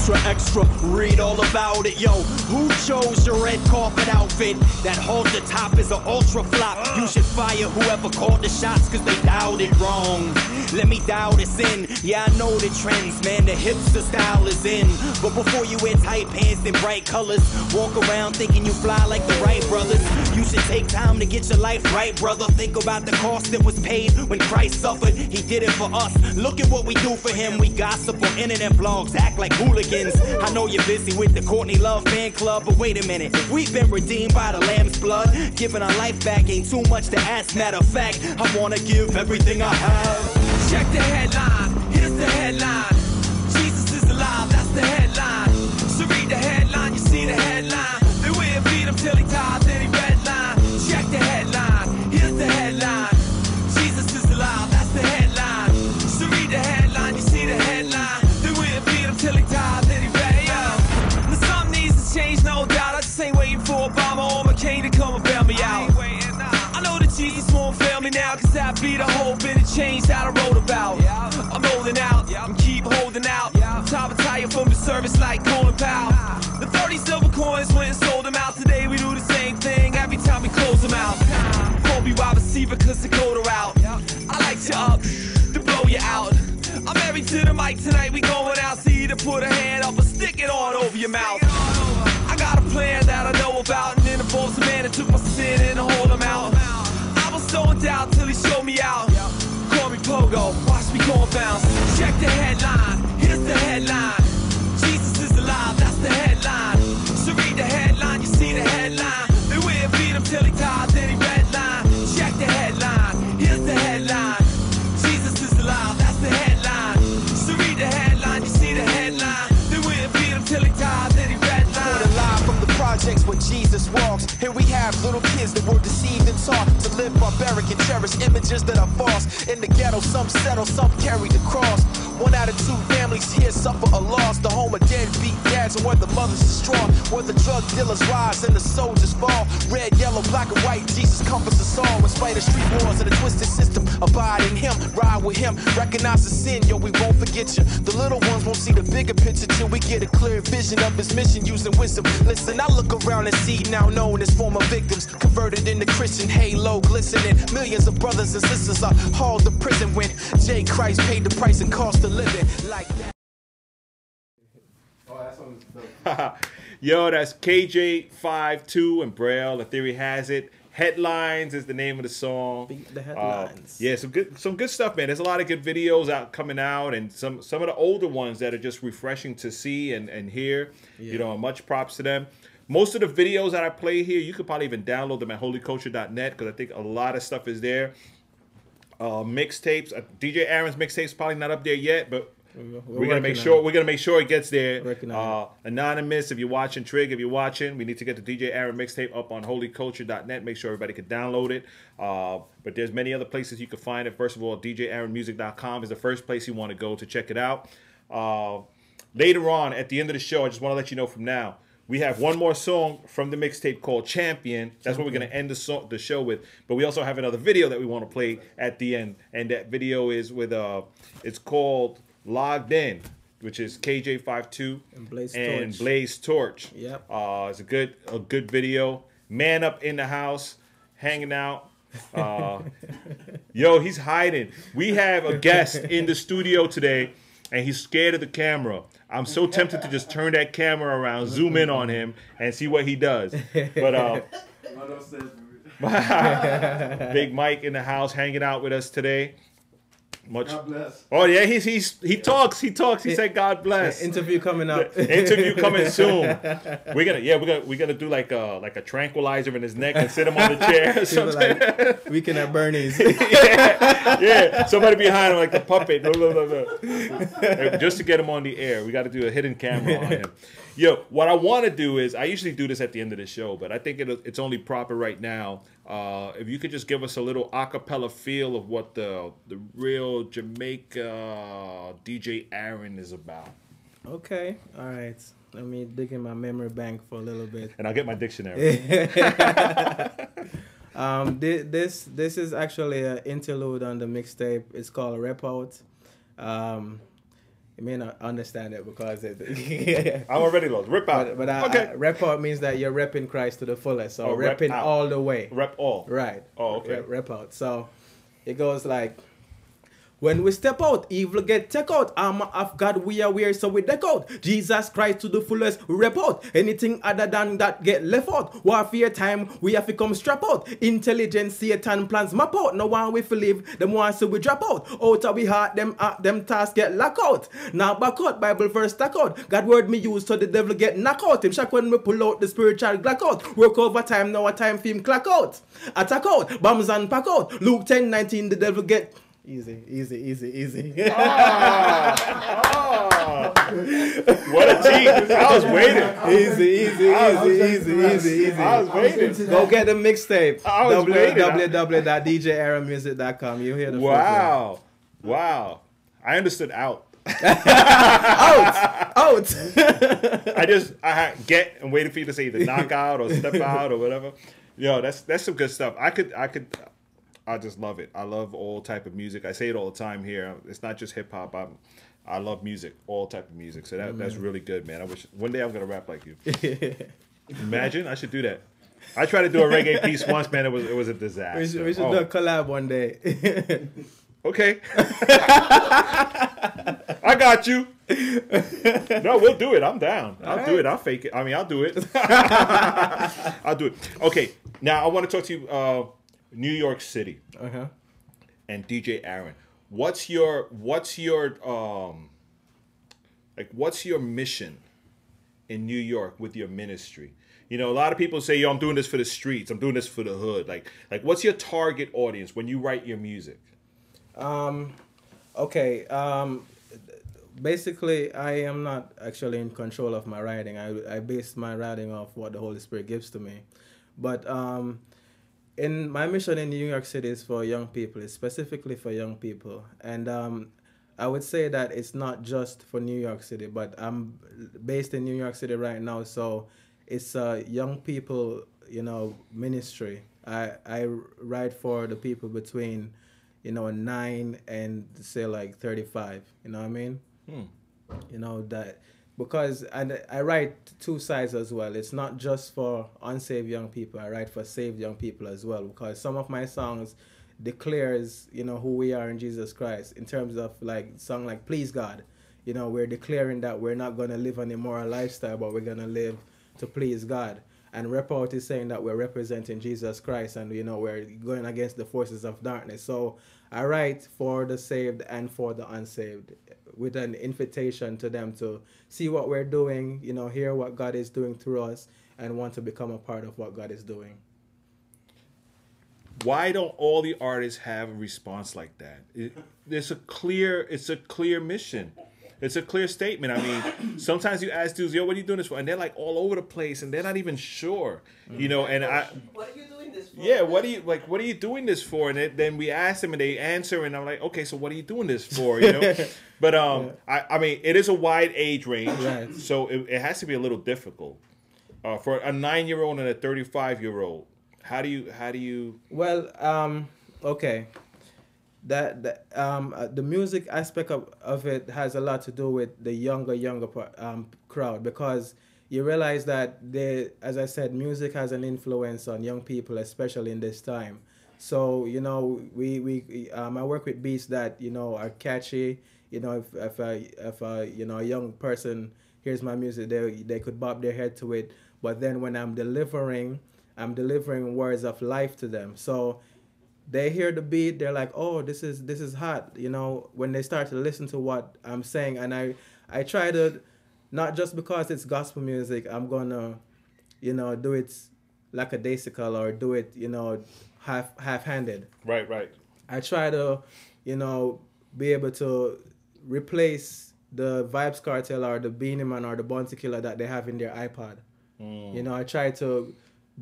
Extra, extra, read all about it, yo. Who chose your red carpet outfit? That halter top is an ultra flop. You should fire whoever called the shots, cause they dialed it wrong. Let me dial this in. Yeah, I know the trends, man. The hipster style is in. But before you wear tight pants and bright colors, walk around thinking you fly like the Wright brothers. You should take time to get your life right, brother. Think about the cost that was paid when Christ suffered. He did it for us. Look at what we do for him. We gossip on internet blogs, act like hooligans. I know you're busy with the Courtney Love fan club, but wait a minute. We've been redeemed by the Lamb's blood. Giving our life back ain't too much to ask. Matter of fact, I wanna give everything I have. Check the headline. Here's the headline. Be the hope and the change Check the headline, here's the headline. Barbaric images that are false. In the ghetto, some settle, some carry the cross. One out of two families here suffer a loss. The home of deadbeat and where the mothers are strong. Where the drug dealers rise and the soldiers fall. Red, yellow, black, and white, Jesus comforts us all. When spite of street wars and the twisted system. Abide in him, ride with him, recognize the sin, yo, we won't forget you. The little ones won't see the bigger picture till we get a clear vision of his mission using wisdom. Listen, I look around and see now known as former victims converted into Christian halo glistening. Millions of brothers and sisters are hauled to prison when J. Christ paid the price and cost of living. Like that. [laughs] Yo, that's KJ52 and Braille. The theory has it. Headlines is the name of the song. the Uh, headlines. yeah, some good some good stuff, man. There's a lot of good videos out coming out, and some some of the older ones that are just refreshing to see and and hear. You know, much props to them. Most of the videos that I play here, you could probably even download them at holyculture.net because I think a lot of stuff is there. Uh, mixtapes, uh, DJ Aaron's mixtapes probably not up there yet, but We're we're, gonna make sure it. we're gonna make sure it gets there. Uh, Anonymous, if you're watching, Trig, if you're watching, we need to get the DJ Aaron mixtape up on holyculture.net. Make sure everybody can download it. Uh, but there's many other places you can find it. First of all, DJAaronmusic.com is the first place you want to go to check it out. Uh, later on, at the end of the show, I just want to let you know from now. We have one more song from the mixtape called Champion. That's what we're going to end the, so- the show with. But we also have another video that we want to play at the end. And that video is with, uh, it's called Logged In, which is KJ52 And Blaze and Torch. Blaze Torch. Yep. Uh, it's a good a good video. Man up in the house, hanging out. Uh, [laughs] yo, he's hiding. We have a guest in the studio today, and he's scared of the camera. I'm so tempted to just turn that camera around, zoom in on him, and see what he does. But uh, [laughs] Big Mike in the house, hanging out with us today. Much. God bless. Oh yeah, he's he's he talks. He talks. He said, "God bless." Interview coming up. Interview coming [laughs] soon. We're gonna yeah we're gonna we're gonna do like a like a tranquilizer in his neck and sit him on the chair. or People something. like, weekend at Bernie's. [laughs] yeah, yeah, somebody behind him like the puppet, Blah, blah, blah, blah. [laughs] just to get him on the air. We got to do a hidden camera on him. Yo, what I want to do is I usually do this at the end of the show, but I think it, it's only proper right now. Uh, if you could just give us a little acapella feel of what the the real Jamaica DJ Aaron is about, Okay, all right. Let me dig in my memory bank for a little bit. and I'll get my dictionary. [laughs] um, this this is actually an interlude on the mixtape. It's called Rep Out. Um, you may not understand it because it. [laughs] I'm already lost. Rip out. But, but I, Okay. I- rep out means that you're repping Christ to the fullest. So Oh, repping out. all the way. Rep all. Right. Oh, okay. Rep, rep out. So it goes like. When we step out, evil get take out. Armor of God we are wear, so we deck out. Jesus Christ to the fullest, we. Anything other than that get left out. Warfare time, we have to come strap out. Intelligence, Satan plans map out. No one we feel them want so we drop out. Out of we heart, them uh, them tasks get lock out. Now back out, Bible verse stack out. God word me use so the devil get knock out. Him shock when we pull out the spiritual black out. Work over time, now a time film clock out. Attack out, bombs and pack out. Luke 10, 19, the devil get Easy, easy, easy, easy. [laughs] Ah. Ah. What a team! I was waiting. Easy, easy, easy, easy, easy, easy. I was waiting. Go get the mixtape. I was waiting. www.djaaronmusic.com. You hear the Wow, wow! I understood out. [laughs] out, out. I just I had get and waited for you to say either knock out or step out or whatever. Yo, that's that's some good stuff. I could I could I just love it. I love all type of music. I say it all the time here. It's not just hip hop. I'm I love music, all type of music. So that, that's Mhm. really good, man. I wish one day I'm gonna rap like you. [laughs] Imagine I should do that. I tried to do a reggae piece once, man. It was it was a disaster. we should, we should Oh, do a collab one day. [laughs] Okay. I got you. No, we'll do it. I'm down. I'll do it. I'll fake it. I mean, I'll do it. [laughs] I'll do it. Okay. Now I want to talk to you. Uh, New York City Uh-huh. and DJ Aaron. What's your What's your um like What's your mission in New York with your ministry? You know, a lot of people say, "Yo, I'm doing this for the streets. I'm doing this for the hood." Like, like, what's your target audience when you write your music? Um, okay. Um, basically, I am not actually in control of my writing. I, I base my writing off what the Holy Spirit gives to me. But um, in my mission in New York City is for young people. It's specifically for young people, and um, I would say that it's not just for New York City, but I'm based in New York City right now, so it's a young people, you know, ministry. I I write for the people between, you know, nine and say like thirty five. You know what I mean? Hmm. You know that because and I write two sides as well. It's not just for unsaved young people. I write for saved young people as well because some of my songs declares you know who we are in Jesus Christ in terms of like song like Please God. You know we're declaring that we're not gonna live an immoral lifestyle, but we're gonna live to please God. And Rep Out is saying that we're representing Jesus Christ and you know we're going against the forces of darkness. So I write for the saved and for the unsaved with an invitation to them to see what we're doing, you know, hear what God is doing through us and want to become a part of what God is doing. Why don't all the artists have a response like that? It, it's a clear, it's a clear mission. It's a clear statement. I mean, [coughs] sometimes you ask dudes, "Yo, what are you doing this for?" And they're like all over the place, and they're not even sure, you know. And I, What are you doing this for? yeah, what are you like? What are you doing this for? And it, then we ask them, and they answer, and I'm like, okay, so what are you doing this for? You know. [laughs] but um, I, I mean, it is a wide age range, Right. so it, it has to be a little difficult uh, for a nine year old and a 35 year old. How do you how do you Well, um, okay. That, um, uh, the music aspect of, of it has a lot to do with the younger younger um, crowd because you realize that they, as I said, music has an influence on young people, especially in this time. So you know, we we um, I work with beats that you know are catchy. You know, if if a if a you know a young person hears my music, they they could bob their head to it. But then when I'm delivering, I'm delivering words of life to them. So they hear the beat, they're like, "Oh, this is this is hot." You know, when they start to listen to what I'm saying, and I I try to not just because it's gospel music, I'm gonna, you know, do it lackadaisical or do it, you know, half half handed. Right, right. I try to, you know, be able to replace the Vybz Kartel or the Beenie Man or the Bounty Killer that they have in their iPod. Mm. You know, I try to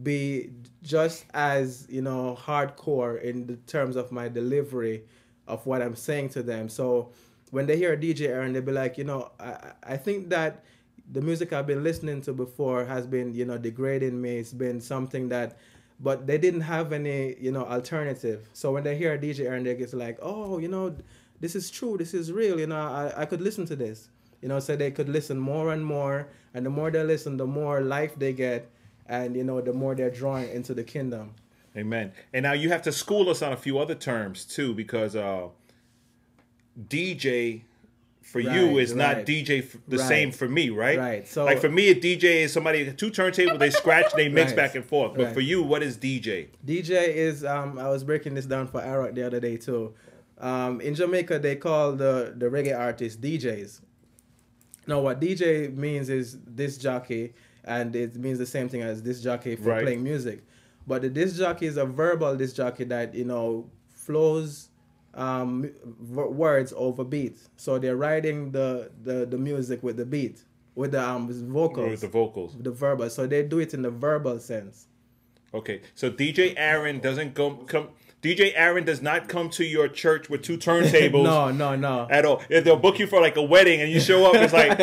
be just as you know hardcore in the terms of my delivery of what I'm saying to them. So when they hear DJ Aaron, they'll be like, you know, I I think that the music I've been listening to before has been you know degrading me. It's been something that, but they didn't have any you know alternative. So when they hear a DJ Aaron, they get like, oh, you know, this is true. This is real. You know, I I could listen to this. You know, so they could listen more and more, and the more they listen, the more life they get, and you know, the more they're drawn into the kingdom. Amen. And now you have to school us on a few other terms too, because uh, DJ for you Right, is not. DJ f- the Right. same for me, right? Right, so- like for me, a DJ is somebody two turntables, they scratch, they mix Right, back and forth. But right. for you, what is DJ? DJ is um I was breaking this down for Arrock the other day too. Um, in Jamaica they call the the reggae artists DJs. Now what DJ means is disc jockey, and it means the same thing as disc jockey for Right. playing music. But the disc jockey is a verbal disc jockey that you know flows um, words over beats. So they're writing the, the the music with the beat, with the um vocals, With the vocals. the verbal. So they do it in the verbal sense. Okay, so DJ Aaron doesn't go come. DJ Aaron does not come to your church with two turntables. [laughs] no, no, no. At all. If they'll book you for like a wedding and you show up, it's like,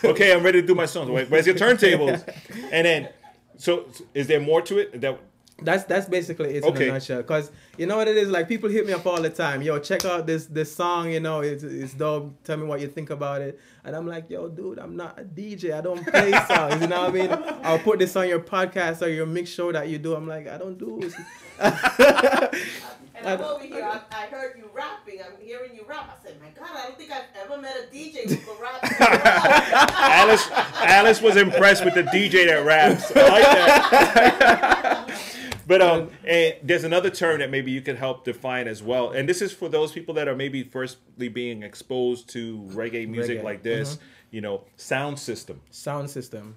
[laughs] okay, I'm ready to do my songs. Wait, Where's your turntables? [laughs] And then, so is there more to it? That That's that's basically it Okay. in a nutshell. Cause you know what it is like. People hit me up all the time. Yo, check out this this song. You know, it's it's dope. Tell me what you think about it. And I'm like, yo, dude, I'm not a DJ. I don't play [laughs] songs. You know what I mean? I'll put this on your podcast or your mix show that you do. I'm like, I don't do. it. And I'm [laughs] over here. I, I heard you rapping. I'm hearing you rap. I said, my God, I don't think I've ever met a DJ who can rap. Alice Alice was impressed with the DJ that raps. I like that. [laughs] [laughs] but um, and there's another term that maybe you could help define as well, and this is for those people that are maybe firstly being exposed to reggae music Reggae. like this. Mhm. You know, sound system. Sound system.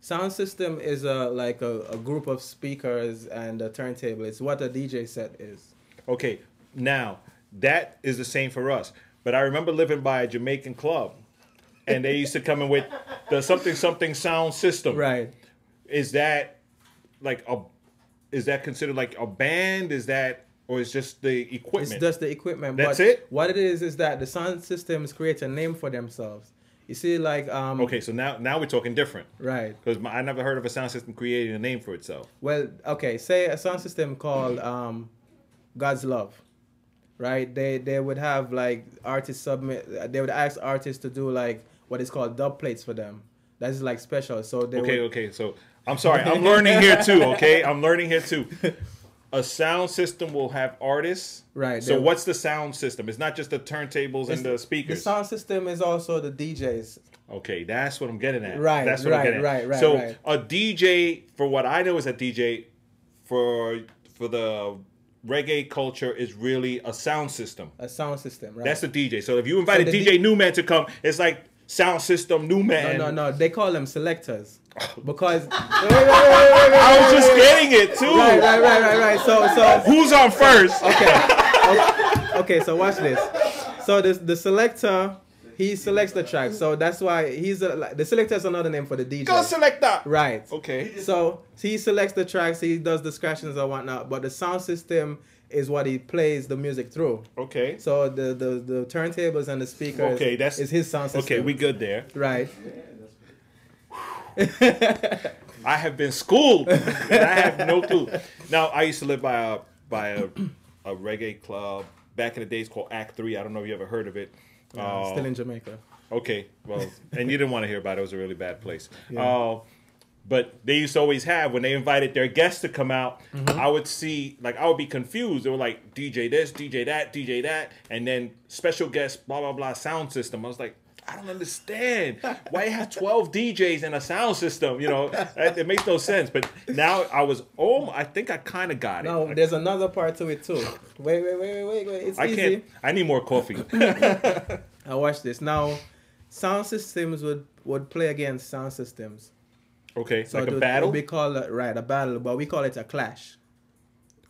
Sound system is a like a, a group of speakers and a turntable. It's what a DJ set is. Okay, now that is the same for us. But I remember living by a Jamaican club, and they used to come in with the something something sound system. [laughs] Right. Is that like a? Is that considered like a band? Is that or is just the equipment? It's just the equipment. That's but it? What it is is that the sound systems create a name for themselves. You see, like um. Okay, so now now we're talking different. Right. Because I never heard of a sound system creating a name for itself. Well, okay, say a sound system called um, God's Love, right? They they would have like artists submit. They would ask artists to do like what is called dub plates for them. That is like special. So they Okay, would, okay. So I'm sorry, I'm learning here too. Okay, I'm learning here too. A sound system will have artists. Right, So what's the sound system? It's not just the turntables and the speakers. The sound system is also the DJs. Okay, that's what I'm getting at. Right, That's what right, I'm getting at. right, right, So right. a DJ, for what I know, is a DJ for for the reggae culture is really a sound system. A sound system, right? That's a DJ. So if you invited So DJ D- Newman to come, it's like sound system Newman. No, no, no. They call them selectors because [laughs] I was just getting it too. Right, right, right, right, right. So, so who's on first? [laughs] Okay. okay, so watch this. So the the selector, he selects the track. So that's why he's a, the selector is another name for the DJ. Go selector. Right. Okay. So he selects the tracks, he does the scratchings and whatnot, but the sound system is what he plays the music through. Okay. So the the, the turntables and the speakers Okay, that's is his sound system. Okay, we good there. Right. [laughs] I have been schooled. I have no clue. Now I used to live by a by a, a reggae club back in the days called Act Three. I don't know if you ever heard of it. Yeah, Uh, still in Jamaica. Okay, well, and you didn't want to hear about it. It was a really bad place. Yeah. Uh, but they used to always have when they invited their guests to come out. Mm-hmm. I would see like I would be confused. They were like DJ this, DJ that, DJ that, and then special guest blah blah blah sound system. I was like. I don't understand why you have twelve DJs and a sound system. You know, it, makes no sense. But now I was, oh, I think I kind of got it. No, there's another part to it too. Wait, wait, wait, wait, wait, wait. It's I easy. can't. I need more coffee. [laughs] I watch this. Now, sound systems would would play against sound systems. Okay, So like a would- battle. We call it right a battle, but we call it a clash.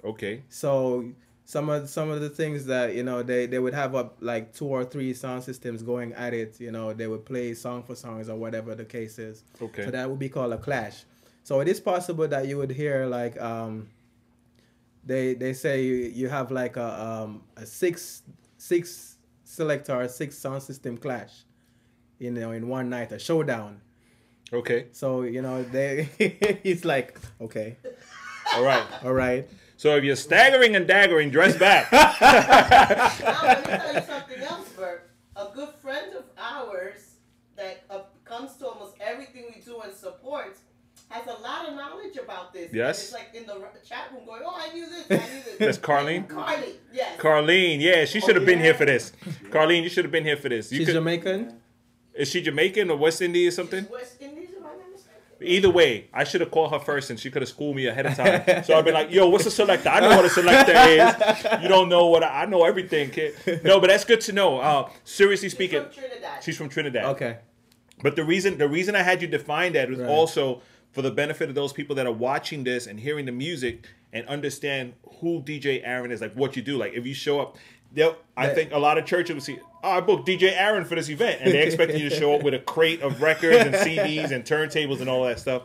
Okay. So some of some of the things that you know they they would have up like two or three sound systems going at it. You know they would play song for songs or whatever the case is. Okay. So that would be called a clash. So it is possible that you would hear like um. They they say you, you have like a um a six six selector six sound system clash, you know in one night a showdown. Okay. So you know they [laughs] he's like okay. All right. All right. So if you're staggering and daggering, dress back. [laughs] Now, let me tell you [laughs] something else, Bert. A good friend of ours that uh, comes to almost everything we do and supports has a lot of knowledge about this. Yes. And it's like in the chat room going, oh, I knew this, I knew this. [laughs] That's Carlene? Carlene, yes. Carlene, yeah, she should have been here for this. Carlene, you should have been here for this. You She's could- Jamaican. Is she Jamaican or West Indies or something? West Indies, if I'm not mistaken. Either way, I should have called her first and she could have schooled me ahead of time. So I've been like, yo, what's a selector? I know what a selector is. You don't know what I, I know everything, kid. No, but that's good to know. Uh, seriously speaking, From Trinidad. she's from Trinidad. Okay. But the reason the reason I had you define that was Right. also for the benefit of those people that are watching this and hearing the music and understand who DJ Aaron is, like what you do. Like if you show up, they'll I think a lot of churches will see, oh, I booked DJ Aaron for this event, and they expect you to show up with a crate of records and CDs and turntables and all that stuff.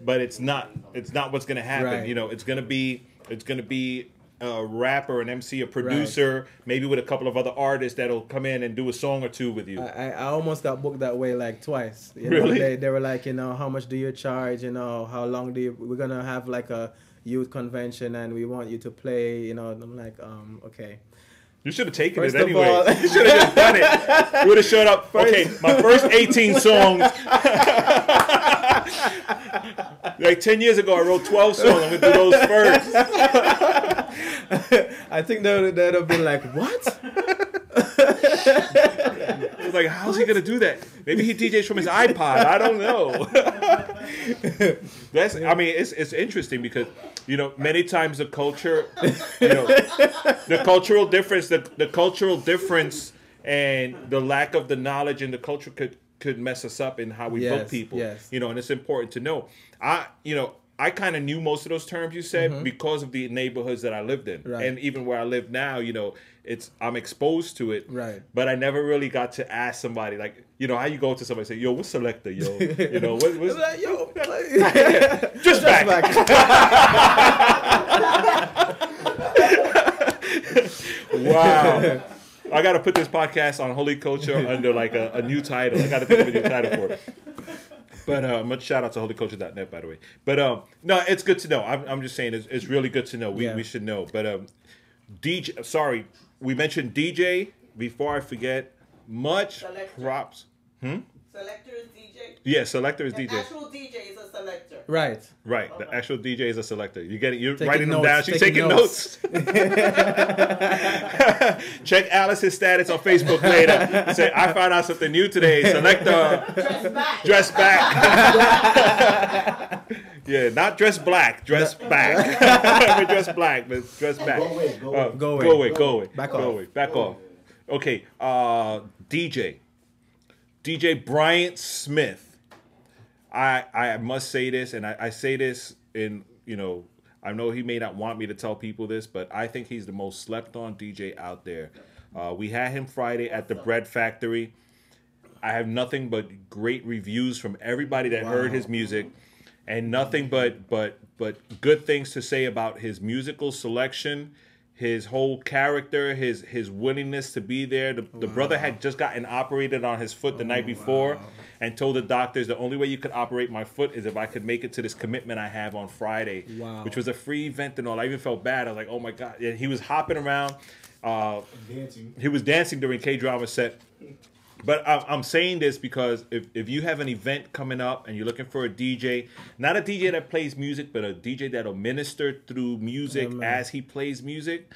But it's not. It's not what's gonna happen. Right. You know, it's gonna be. It's gonna be. A rapper, an MC, a producer, maybe with a couple of other artists that'll come in and do a song or two with you. I, I almost got booked that way like twice. You know, Really? They, they were like, you know, how much do you charge? You know, how long do you? We're gonna have like a youth convention, and we want you to play. You know, and I'm like, um, okay. You should have taken First it anyway. all- you should have just done it. [laughs] You would have showed up. First. Okay, my first 18 [laughs] songs. like 10 years ago, I wrote 12 songs. I'm going to do those first. [laughs] I think they would they'd have been like, what? I was like, how's he going to do that? Maybe he DJs from his iPod. I don't know. [laughs] That's. I mean, it's it's interesting because you know many times the culture, you know, the cultural difference, the the cultural difference, and the lack of the knowledge in the culture could could mess us up in how we book people. yes. You know, and it's important to know. I you know. I kind of knew most of those terms you said because of the neighborhoods that I lived in, Mm-hmm. Right. and even where I live now. You know, it's I'm exposed to it, Right. But I never really got to ask somebody like, you know, how you go to somebody and say, "Yo, what's selector, yo?" [laughs] You know, what, what's Like, yo, [laughs] [laughs] just back. wow. I got to put this podcast on Holy Culture under like a, a new title. I got to think of a new title for it. But uh, much shout out to holyculture.net, by the way. But um, no, it's good to know. I'm, I'm just saying, it's, it's really good to know. We, Yeah. we should know. But um, DJ, sorry, we mentioned DJ. Before I forget, much Selector. props. Hmm. Selector is DJ. Yeah, selector is An DJ. actual DJ is a selector. Right. Right, the actual DJ is a selector. You get it. You're Taking writing them down. She's taking taking, notes. [laughs] Check Alice's status on Facebook later. Say, I found out something new today. Selector. Dress back. Dress back. [laughs] yeah, not dress black. Dress back. [laughs] but dress black, but dress back. Go away, go Uh, away. Go Go away. away. Go away. Back go off. away. Back off. Okay. Uh, DJ. DJ Brian Smith. I I must say this, and I, I say this in you know I know he may not want me to tell people this, but I think he's the most slept on DJ out there. Uh, we had him Friday at the Bread Factory. I have nothing but great reviews from everybody that heard his music, and nothing but but but good things to say about his musical selection, his whole character, his his willingness to be there. The, the brother had just gotten operated on his foot the night before, and told the doctors the only way you could operate my foot is if I could make it to this commitment I have on Friday, Wow. which was a free event and all. I even felt bad. I was like, oh my god, and he was hopping around. Uh, Dancing. he was dancing during K drama set. But I'm, I'm saying this because if, if you have an event coming up and you're looking for a DJ, not a DJ that plays music, but a DJ that'll minister through music Amen. as he plays music,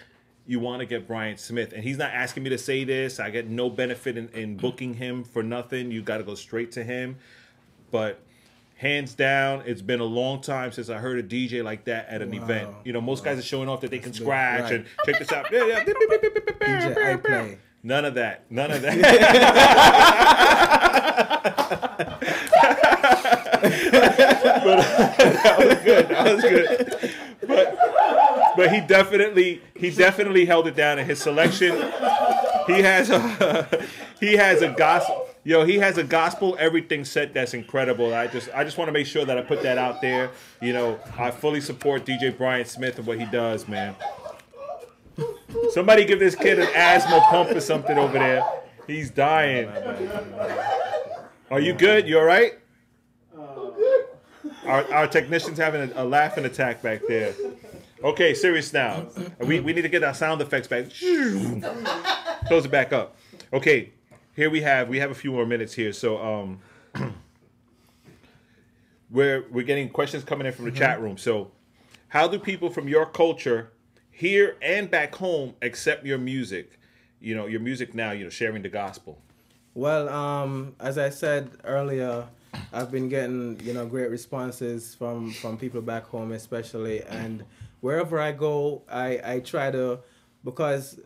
you want to get Brian Smith. And he's not asking me to say this. I get no benefit in, in booking him for nothing. You got to go straight to him. But hands down, it's been a long time since I heard a DJ like that at an event. You know, most guys are showing off that they can scratch right. and check this out. Yeah, yeah. [laughs] DJ I play. None of that. None of that. but that was good. That was good. But but he definitely he definitely held it down in his selection. He has a [laughs] he has a gospel. Yo, he has a gospel everything set that's incredible. I just I just want to make sure that I put that out there. You know, I fully support DJ Brian Smith and what he does, man. Somebody give this kid an asthma pump or something over there. He's dying. Are you good? You all right? Our, our technician's having a, a laughing attack back there. Okay, serious now. We, we need to get our sound effects back. Close it back up. Okay, here we have we have a few more minutes here. So um, [clears throat] we're we're getting questions coming in from the chat room. So, how do people from your culture here and back home accept your music? You know, your music now. You know, sharing the gospel. Well, um, as I said earlier, I've been getting you know great responses from from people back home, especially, and wherever I go, I I try to because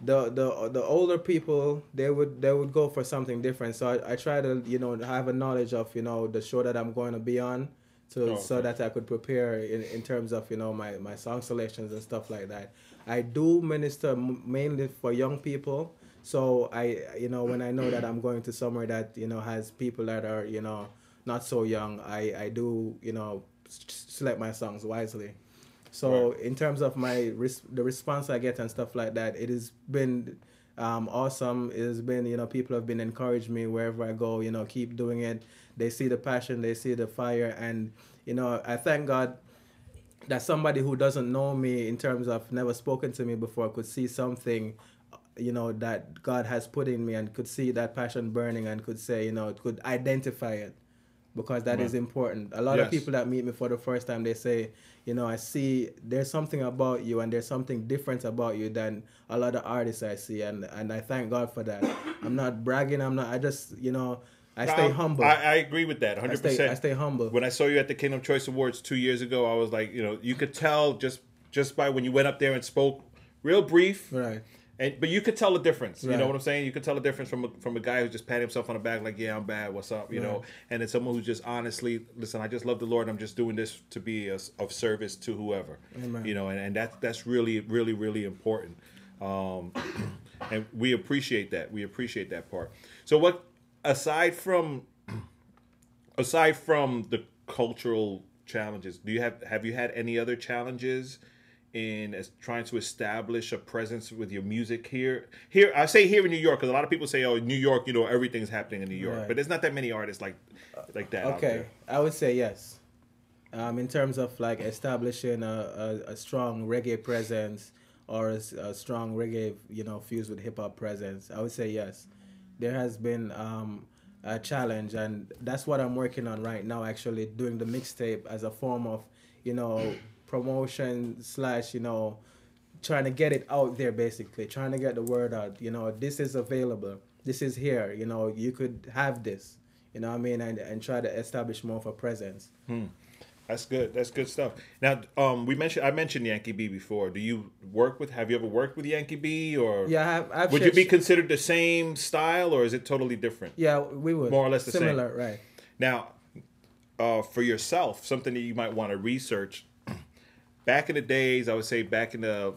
the the the older people they would they would go for something different. So I, I try to you know have a knowledge of you know the show that I'm going to be on. To, Oh, so okay. that I could prepare in, in terms of you know my, my song selections and stuff like that. I do minister mainly for young people, so I you know when I know that I'm going to somewhere that you know has people that are you know not so young, I I do you know select my songs wisely. So in terms of my res- the response I get and stuff like that, it has been um, awesome. It has been you know people have been encouraging me wherever I go. You know keep doing it. They see the passion, they see the fire, and you know I thank God that somebody who doesn't know me in terms of never spoken to me before could see something you know that God has put in me and could see that passion burning and could say you know could identify it because that is Right. important. A lot of people that meet me for the first time they say, you know, I see there's something about you and there's something different about you than a lot of artists I see and and I thank God for that. [coughs] I'm not bragging, I'm not I just, you know, I stay Um, humble. I, I agree with that, hundred I stay, percent. I stay humble. When I saw you at the Kingdom Choice Awards two years ago, I was like, you know, you could tell just just by when you went up there and spoke, real brief, right? And but you could tell the difference. You know what I'm saying? You could tell the difference from a, from a guy who's just patting himself on the back, like, yeah, I'm bad. What's up? You know, and then someone who's just honestly, listen, I just love the Lord. I'm just doing this to be a, of service to whoever. Amen. You know, and, and that's that's really really really important. Um, [clears throat] and we appreciate that. We appreciate that part. So what aside from aside from the cultural challenges, do you have have you had any other challenges in as trying to establish a presence with your music here? Here, I say here in New York because a lot of people say, "Oh, New York, you know, everything's happening in New York," Right. but there's not that many artists like like that. Okay. I would say yes. Um, in terms of like establishing a, a, a strong reggae presence or a strong reggae, you know, fused with hip hop presence, I would say yes. There has been um, a challenge, and that's what I'm working on right now. Actually, doing the mixtape as a form of, you know, [clears throat] promotion slash, you know, trying to get it out there basically trying to get the word out you know this is available this is here you know you could have this you know what i mean and, and try to establish more of a presence Hmm. That's good. That's good stuff. Now, um, we mentioned I mentioned Yankee B before. Do you work with? Have you ever worked with Yankee B? Or Yeah, I have- I've would you be considered the same style, or is it totally different? yeah we would more or less the similar same. right Now, uh, for yourself, something that you might want to research. [clears throat] Back in the days, I would say back in the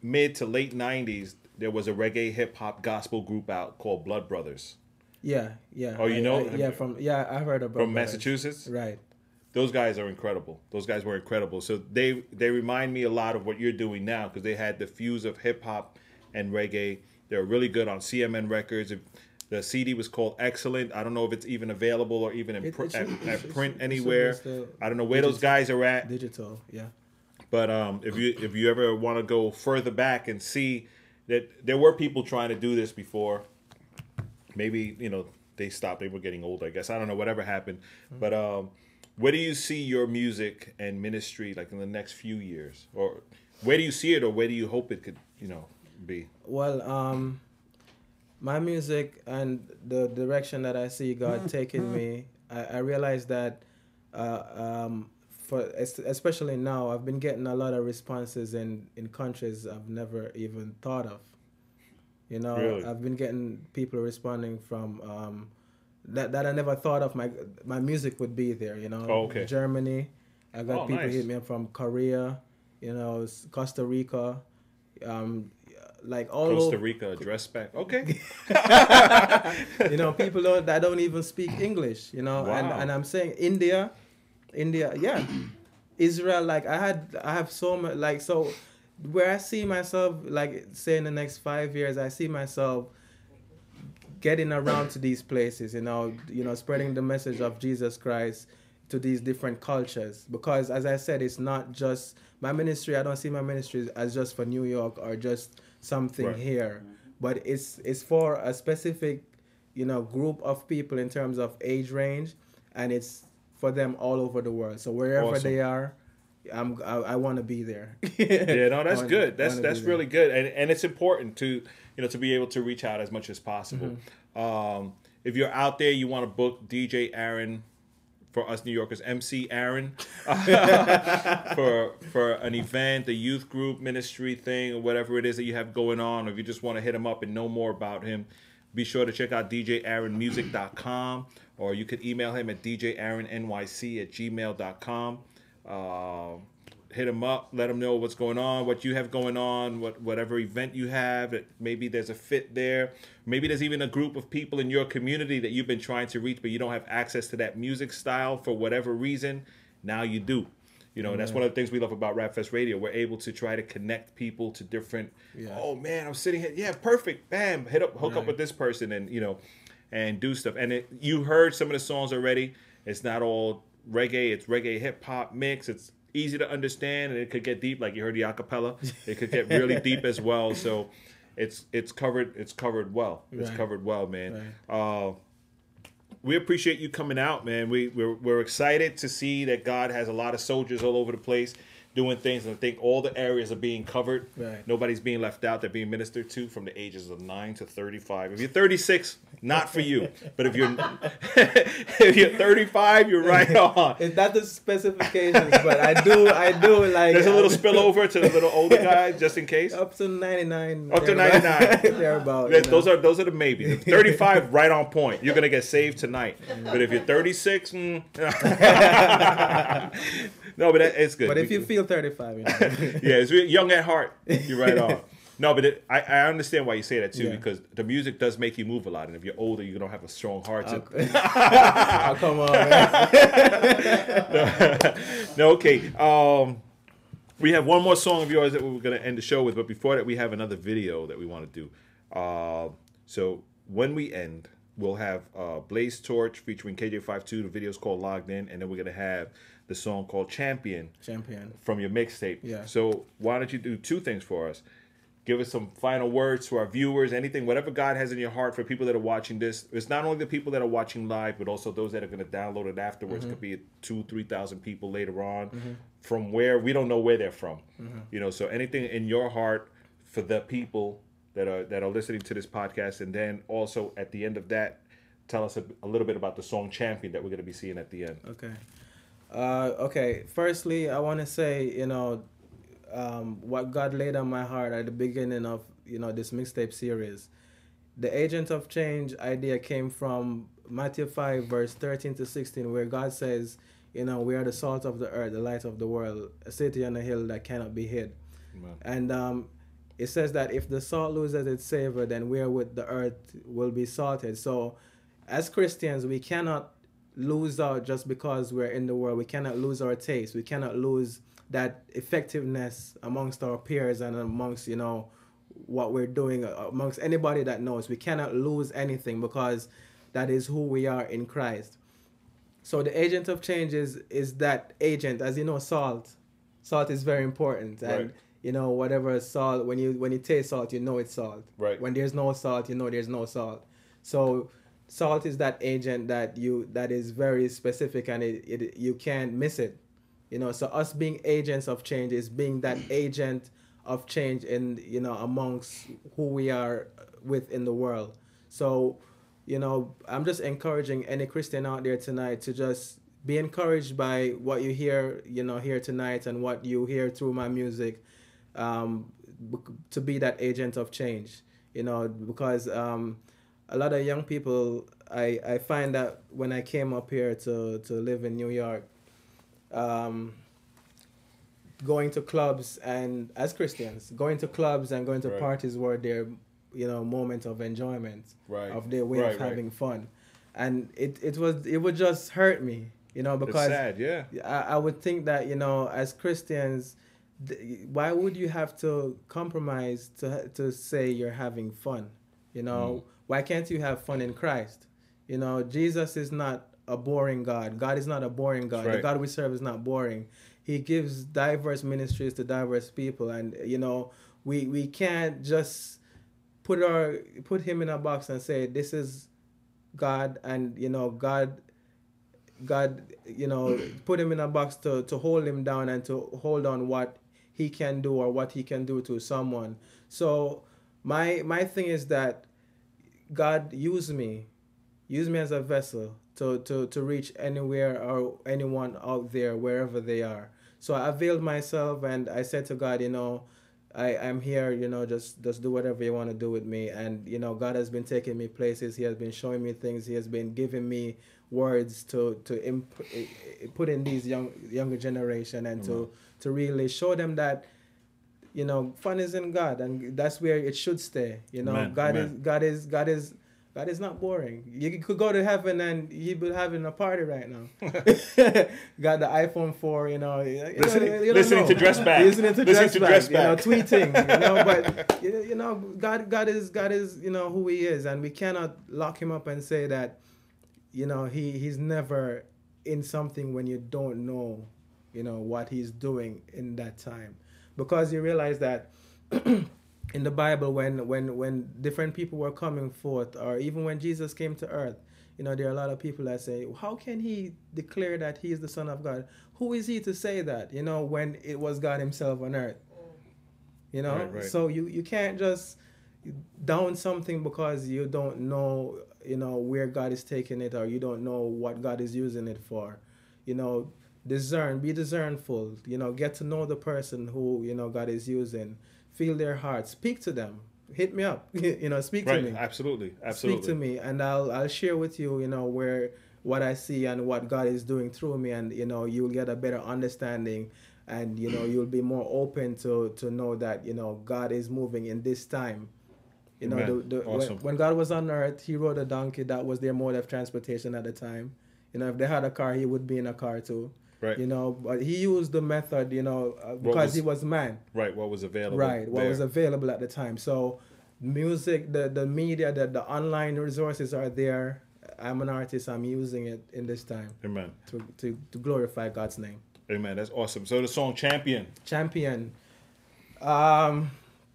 mid to late '90s, there was a reggae hip hop gospel group out called Blood Brothers yeah yeah Oh, you I- know? I- yeah from yeah i've heard about from that. Massachusetts. right Those guys are incredible. Those guys were incredible. So they they remind me a lot of what you're doing now because they had the fuse of hip hop and reggae. They're really good on CMN Records. The CD was called Excellent. I don't know if it's even available or even in pr- it should- at, it at print it should be anywhere. I don't know where those guys are at. digital yeah But um, if you if you ever want to go further back and see that there were people trying to do this before, maybe you know they stopped. They were getting older, I guess. I don't know. Whatever happened, but um, where do you see your music and ministry like in the next few years, or where do you see it, or where do you hope it could you know be? Well, um, my music and the direction that I see God taking me, I, I realize that, uh, um, for especially now, I've been getting a lot of responses in in countries I've never even thought of. You know, Really? I've been getting people responding from um, that that I never thought of. My my music would be there. You know, Oh, okay. Germany. I got Oh, people nice. hit me up from Korea. You know, Costa Rica. Um, like all Costa over, Rica address back. Okay. [laughs] [laughs] you know, people don't that don't even speak English, you know, and, and I'm saying India, India, yeah, Israel. Like I had, I have so much, like so, where I see myself, like say in the next five years, I see myself getting around to these places, you know, you know, spreading the message of Jesus Christ to these different cultures. Because as I said, it's not just my ministry. I don't see my ministry as just for New York or just something Right. here, but it's it's for a specific, you know, group of people in terms of age range, and it's for them all over the world. So wherever Awesome. they are, I'm I, I want to be there. yeah, no, [laughs] that's good. That's that's really good, and and it's important to you know to be able to reach out as much as possible. Mm-hmm. Um, if you're out there, you want to book DJ Aaron for us New Yorkers, MC Aaron [laughs] for for an event, a youth group ministry thing, or whatever it is that you have going on, or if you just want to hit him up and know more about him. Be sure to check out djaaronmusic.com or you could email him at djaronyc at gmail.com. Uh, hit him up, let him know what's going on, what you have going on, what whatever event you have. That maybe there's a fit there. Maybe there's even a group of people in your community that you've been trying to reach, but you don't have access to that music style for whatever reason. Now you do. You know, and that's one of the things we love about Rap Fest Radio. We're able to try to connect people to different. Yeah. Oh man, I'm sitting here. Yeah, perfect. Bam, hit up, hook up with this person, and you know, and do stuff. And it, you heard some of the songs already. It's not all reggae. It's reggae hip hop mix. It's easy to understand, and it could get deep. Like you heard the acapella, it could get really [laughs] deep as well. So, it's it's covered. It's covered well. It's Right. covered well, man. Uh, we appreciate you coming out, man. We we're, we're excited to see that God has a lot of soldiers all over the place doing things, and I think all the areas are being covered. Right. Nobody's being left out. They're being ministered to from the ages of nine to thirty-five. If you're thirty-six, not for you. But if you're [laughs] if you're thirty-five, you're right [laughs] on. It's not the specifications, but I do, I do like. There's a little spillover to the little older [laughs] guys, just in case. Up to 99. Up to 99. thereabout, you Those know. are those are the maybe. 35, right on point. You're gonna get saved tonight. But if you're 36, mm. No, but that, it's good. But if you feel 35, you know. [laughs] yeah, it's really young at heart. You're right on. [laughs] No, but it, I, I understand why you say that too Yeah. because the music does make you move a lot, and if you're older, you don't have a strong heart. To... Oh, [laughs] come on, man. no, okay. Um, we have one more song of yours that we're going to end the show with, but before that, we have another video that we want to do. Uh, so when we end, we'll have uh, Blaze Torch featuring KJ52. The video's called Logged In, and then we're going to have the song called Champion Champion. from your mixtape. Yeah. So why don't you do two things for us? Give us some final words to our viewers, anything, whatever God has in your heart for people that are watching this. It's not only the people that are watching live, but also those that are going to download it afterwards. Mhm. Could be two, three thousand people later on Mhm. from where we don't know where they're from. Mhm. You know, so anything in your heart for the people that are that are listening to this podcast, and then also at the end of that, tell us a, a little bit about the song "Champion" that we're going to be seeing at the end. Okay. Uh, okay. Firstly, I want to say, you know, um, what God laid on my heart at the beginning of, you know, this mixtape series. The agent of change idea came from Matthew 5, verse 13 to 16, where God says, you know, we are the salt of the earth, the light of the world, a city on a hill that cannot be hid. And um, it says that if the salt loses its savor, then wherewith the earth will be salted. So, as Christians, we cannot lose out just because we're in the world. We cannot lose our taste. We cannot lose that effectiveness amongst our peers and amongst, you know, what we're doing uh, amongst anybody that knows. We cannot lose anything because that is who we are in Christ. So the agent of change is, is that agent, as you know, salt. Salt is very important. And Right. you know, whatever salt when you when you taste salt, you know it's salt. Right. When there's no salt, you know there's no salt. So salt is that agent that you that is very specific and it, it you can't miss it. You know, so us being agents of change is being that [clears throat] agent of change in you know amongst who we are with in the world. So, you know, I'm just encouraging any Christian out there tonight to just be encouraged by what you hear, you know, here tonight and what you hear through my music, um, to be that agent of change. You know, because um, a lot of young people, I I find that when I came up here to to live in New York, um, going to clubs and as Christians, going to clubs and going to Right. parties were their, you know, moment of enjoyment, Right. of their way Right, of having fun, and it it was it would just hurt me, you know, because sad, yeah. I, I would think that you know as Christians, th- why would you have to compromise to to say you're having fun? You know, mm. why can't you have fun in Christ? You know, Jesus is not a boring God. God is not a boring God. That's The. God we serve is not boring. He gives diverse ministries to diverse people, and you know, we we can't just put our put him in a box and say this is God, and you know, God God, you know, [clears throat] put him in a box to, to hold him down and to hold on what he can do or what he can do to someone. So my my thing is that God use me, use me as a vessel to, to, to reach anywhere or anyone out there wherever they are. So I availed myself and I said to God, you know, I, I'm here, you know, just just do whatever you want to do with me. And you know, God has been taking me places. He has been showing me things. He has been giving me words to to imp- eh, eh, put in these young younger generation and to to really show them that you know fun is in God and that's where it should stay. You know, Amen, God is. God is God is. God is not boring. You could go to heaven and you'd be having a party right now. [laughs] Got the iPhone 4, you know. you know, Listening- you listening know. to Dress Back. Listening to Listening Dress to Back, Dress you know, tweeting, you know, [laughs] but you you know, God God is God is, you know, who he is and we cannot lock him up and say that you know, he he's never in something when you don't know, you know, what he's doing in that time. Because you realize that [clears throat] in the Bible when when when different people were coming forth or even when Jesus came to earth, you know, there are a lot of people that say, How can he declare that he is the Son of God? Who is he to say that? You know, when it was God Himself on earth. You know? Right, right. So you, you can't just down something because you don't know, you know, where God is taking it or you don't know what God is using it for. You know, discern, be discernful, you know, get to know the person who, you know, God is using. Feel their heart. Speak to them. Hit me up. [laughs] you know, speak Right, to me. absolutely, absolutely. Speak to me and I'll I'll share with you, you know, where what I see and what God is doing through me and you know, you'll get a better understanding and you know, you'll be more open to to know that, you know, God is moving in this time. You know, the, the, Awesome. when, when God was on earth, he rode a donkey. That was their mode of transportation at the time. You know, if they had a car, he would be in a car too. Right. You know, but he used the method, you know, uh, because was- he was man. Right, what was available. Right, what was available at the time. So, music, the the media, the the online resources are there. I'm an artist. I'm using it in this time Amen. to to, to glorify God's name. Amen. That's awesome. So the song Champion. Champion. Um,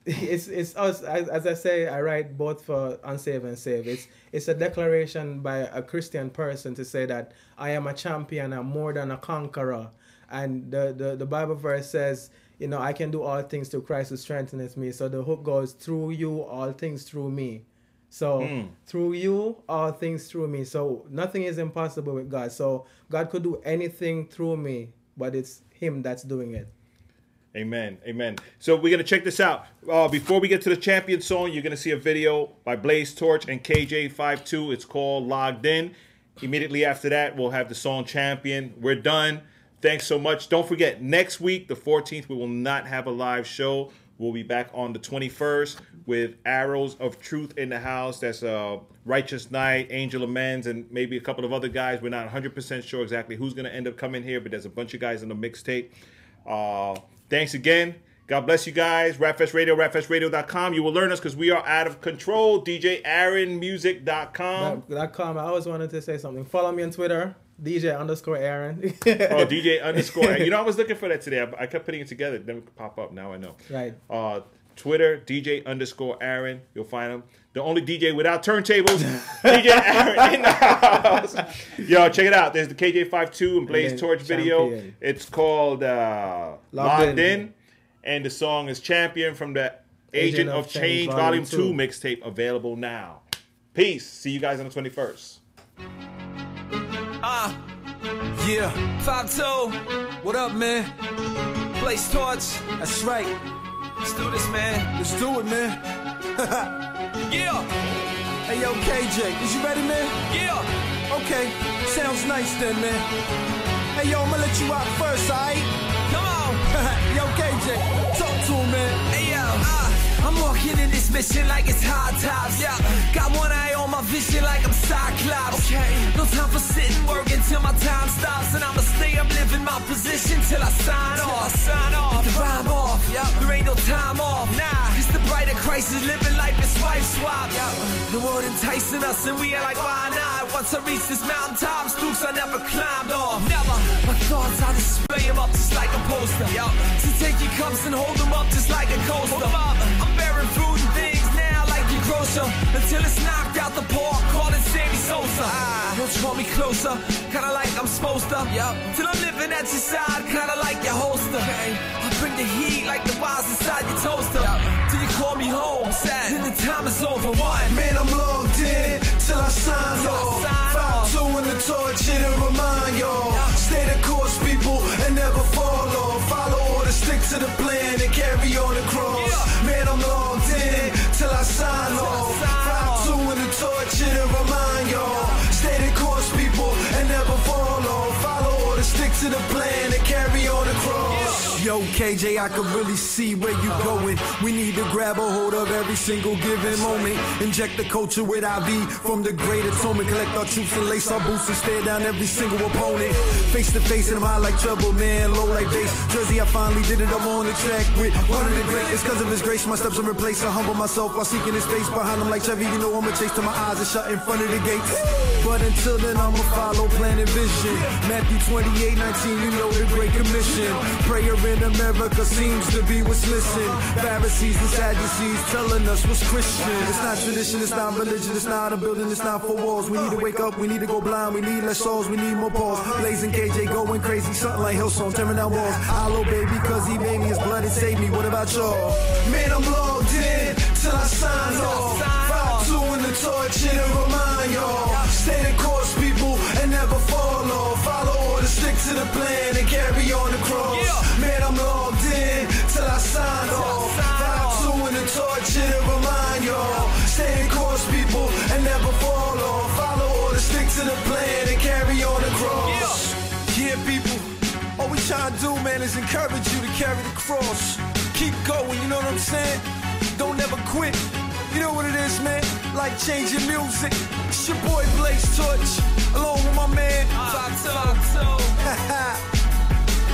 it's it's us as, as I say. I write both for unsaved and saved. It's it's a declaration by a Christian person to say that I am a champion. I'm more than a conqueror. And the the, the Bible verse says, you know, I can do all things through Christ who strengthens me. So the hook goes through you, all things through me. So Mm. through you, all things through me. So nothing is impossible with God. So God could do anything through me, but it's Him that's doing it. Amen. Amen. So we're gonna check this out. Uh, before we get to the champion song, you're gonna see a video by Blaze Torch and KJ52. It's called Logged In. Immediately after that, we'll have the song Champion. We're done. Thanks so much. Don't forget, next week, the 14th, we will not have a live show. We'll be back on the 21st with Arrows of Truth in the house. That's uh, Righteous Knight, Angel Amends, and maybe a couple of other guys. We're not 100% sure exactly who's going to end up coming here, but there's a bunch of guys in the mixtape. Uh, thanks again. God bless you guys. Rap Fest Radio, rapfestradio.com. You will learn us because we are out of control. DJ AaronMusic.com. That, that com, I always wanted to say something. Follow me on Twitter, DJ underscore Aaron. [laughs] oh, DJ underscore. You know, I was looking for that today. I, I kept putting it together. It didn't pop up. Now I know. Right. Uh, Twitter, DJ underscore Aaron. You'll find him. The only DJ without turntables, DJ [laughs] Aaron in the house. Yo, check it out. There's the KJ52 and Blaze then Torch video. Champion. It's called uh, Logged Logged In. in. And the song is Champion from the Agent, of, Change, Volume 2 mixtape available now. Peace. See you guys on the 21st. Ah, yeah. Five two. What up, man? Blaze torch. That's right. Let's do this, man. Let's do it, man. [laughs] yeah. Hey, yo, KJ, is you ready, man? Yeah. Okay. Sounds nice then, man. Hey, yo, I'ma let you out first, alright? Come on. [laughs] yo, KJ, talk walking in this mission like it's hard times. Yeah, got one eye on my vision like I'm Cyclops. Okay, no time for sitting working till my time stops, and I'ma stay up living my position till I sign off. I sign off, the rhyme off. Yeah, there ain't no time off. Nah, it's the brighter Christ is living life is wife swap. Yeah, the world enticing us, and we are like, why not? Once I reach this mountain top, Stooks I never climbed off. Never. My thoughts, I display them up just like a poster. Yeah, to take your cups and hold them up just like a coaster. I'm bearing fruit and things now like your grocer. Until it's knocked out the park, call it Sammy Sosa. Ah, don't draw me closer, kinda like I'm supposed to. Yup. Till I'm living at your side, kinda like I can really see where you going. We need to grab a hold of every single given moment. Inject the culture with IV from the great atonement. Collect our troops and lace our boots and stare down every single opponent. Face to face, and I'm high like trouble, man. Low like bass. Jersey, I finally did it. I'm on the track with one of the greatest. Cause of his grace, my steps are replaced. I humble myself while seeking his face behind him like Chevy. You know I'ma chase till my eyes are shut in front of the gates. But until then, I'ma follow plan and vision. Matthew 28, 19, you know the Great Commission. Prayer in America seems to be what's missing. Pharisees and Sadducees telling us what's Christian. It's not tradition, it's not religion, it's not a building, it's not four walls. We need to wake up, we need to go blind, we need less souls, we need more pause. Blazing KJ going crazy, something like Hillsong, tearing down walls. Hollow baby, cause he made me his blood and saved me. What about y'all? Man, I'm logged in till I sign off. Five two in the torch, it'll remind y'all. Stay the course, people, and never fall off. Follow orders, stick to the plan, and carry trying to do, man, is encourage you to carry the cross. Keep going, you know what I'm saying? Don't ever quit. You know what it is, man? Like changing music. It's your boy Blaze Torch, along with my man. [laughs]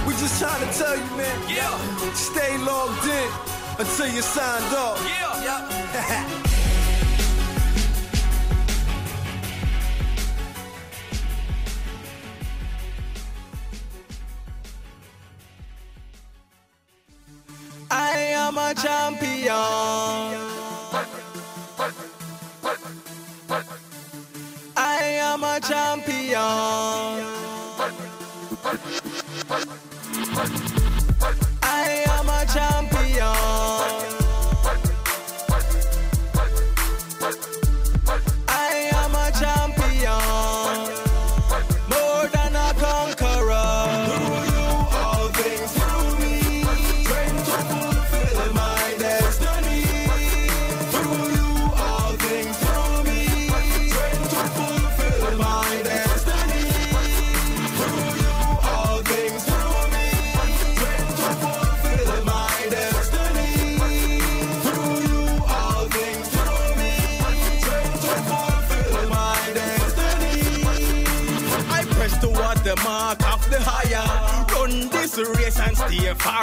We just trying to tell you, man. Yeah. Stay logged in until you signed off. Yeah. [laughs] I am a champion.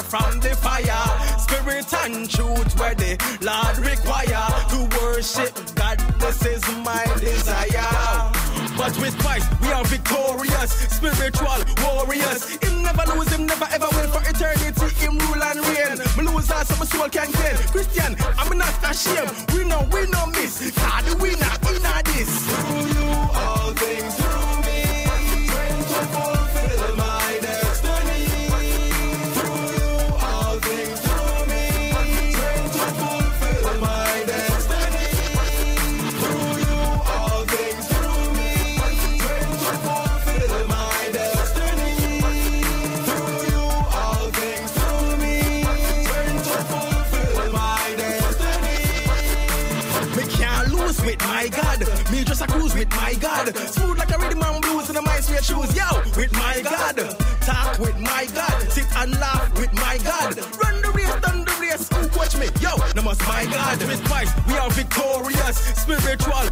From the fire. Spirit and truth where the Lord require to worship God. This is my desire. But with Christ, we are victorious, spiritual warriors. Him never lose, him never ever win for eternity. Him rule and reign. Me lose all, so my soul can gain. Christian, I'm not ashamed. We know, we know miss. God, the winner in this. Through you, all just a cruise with my God. Smooth like a rhythm and blues in the my sweet shoes. Yo, with my God. Talk with my God. Sit and laugh with my God. Run the race, done the race. Watch me? Yo, no must my God. With Christ, we are victorious. Spiritual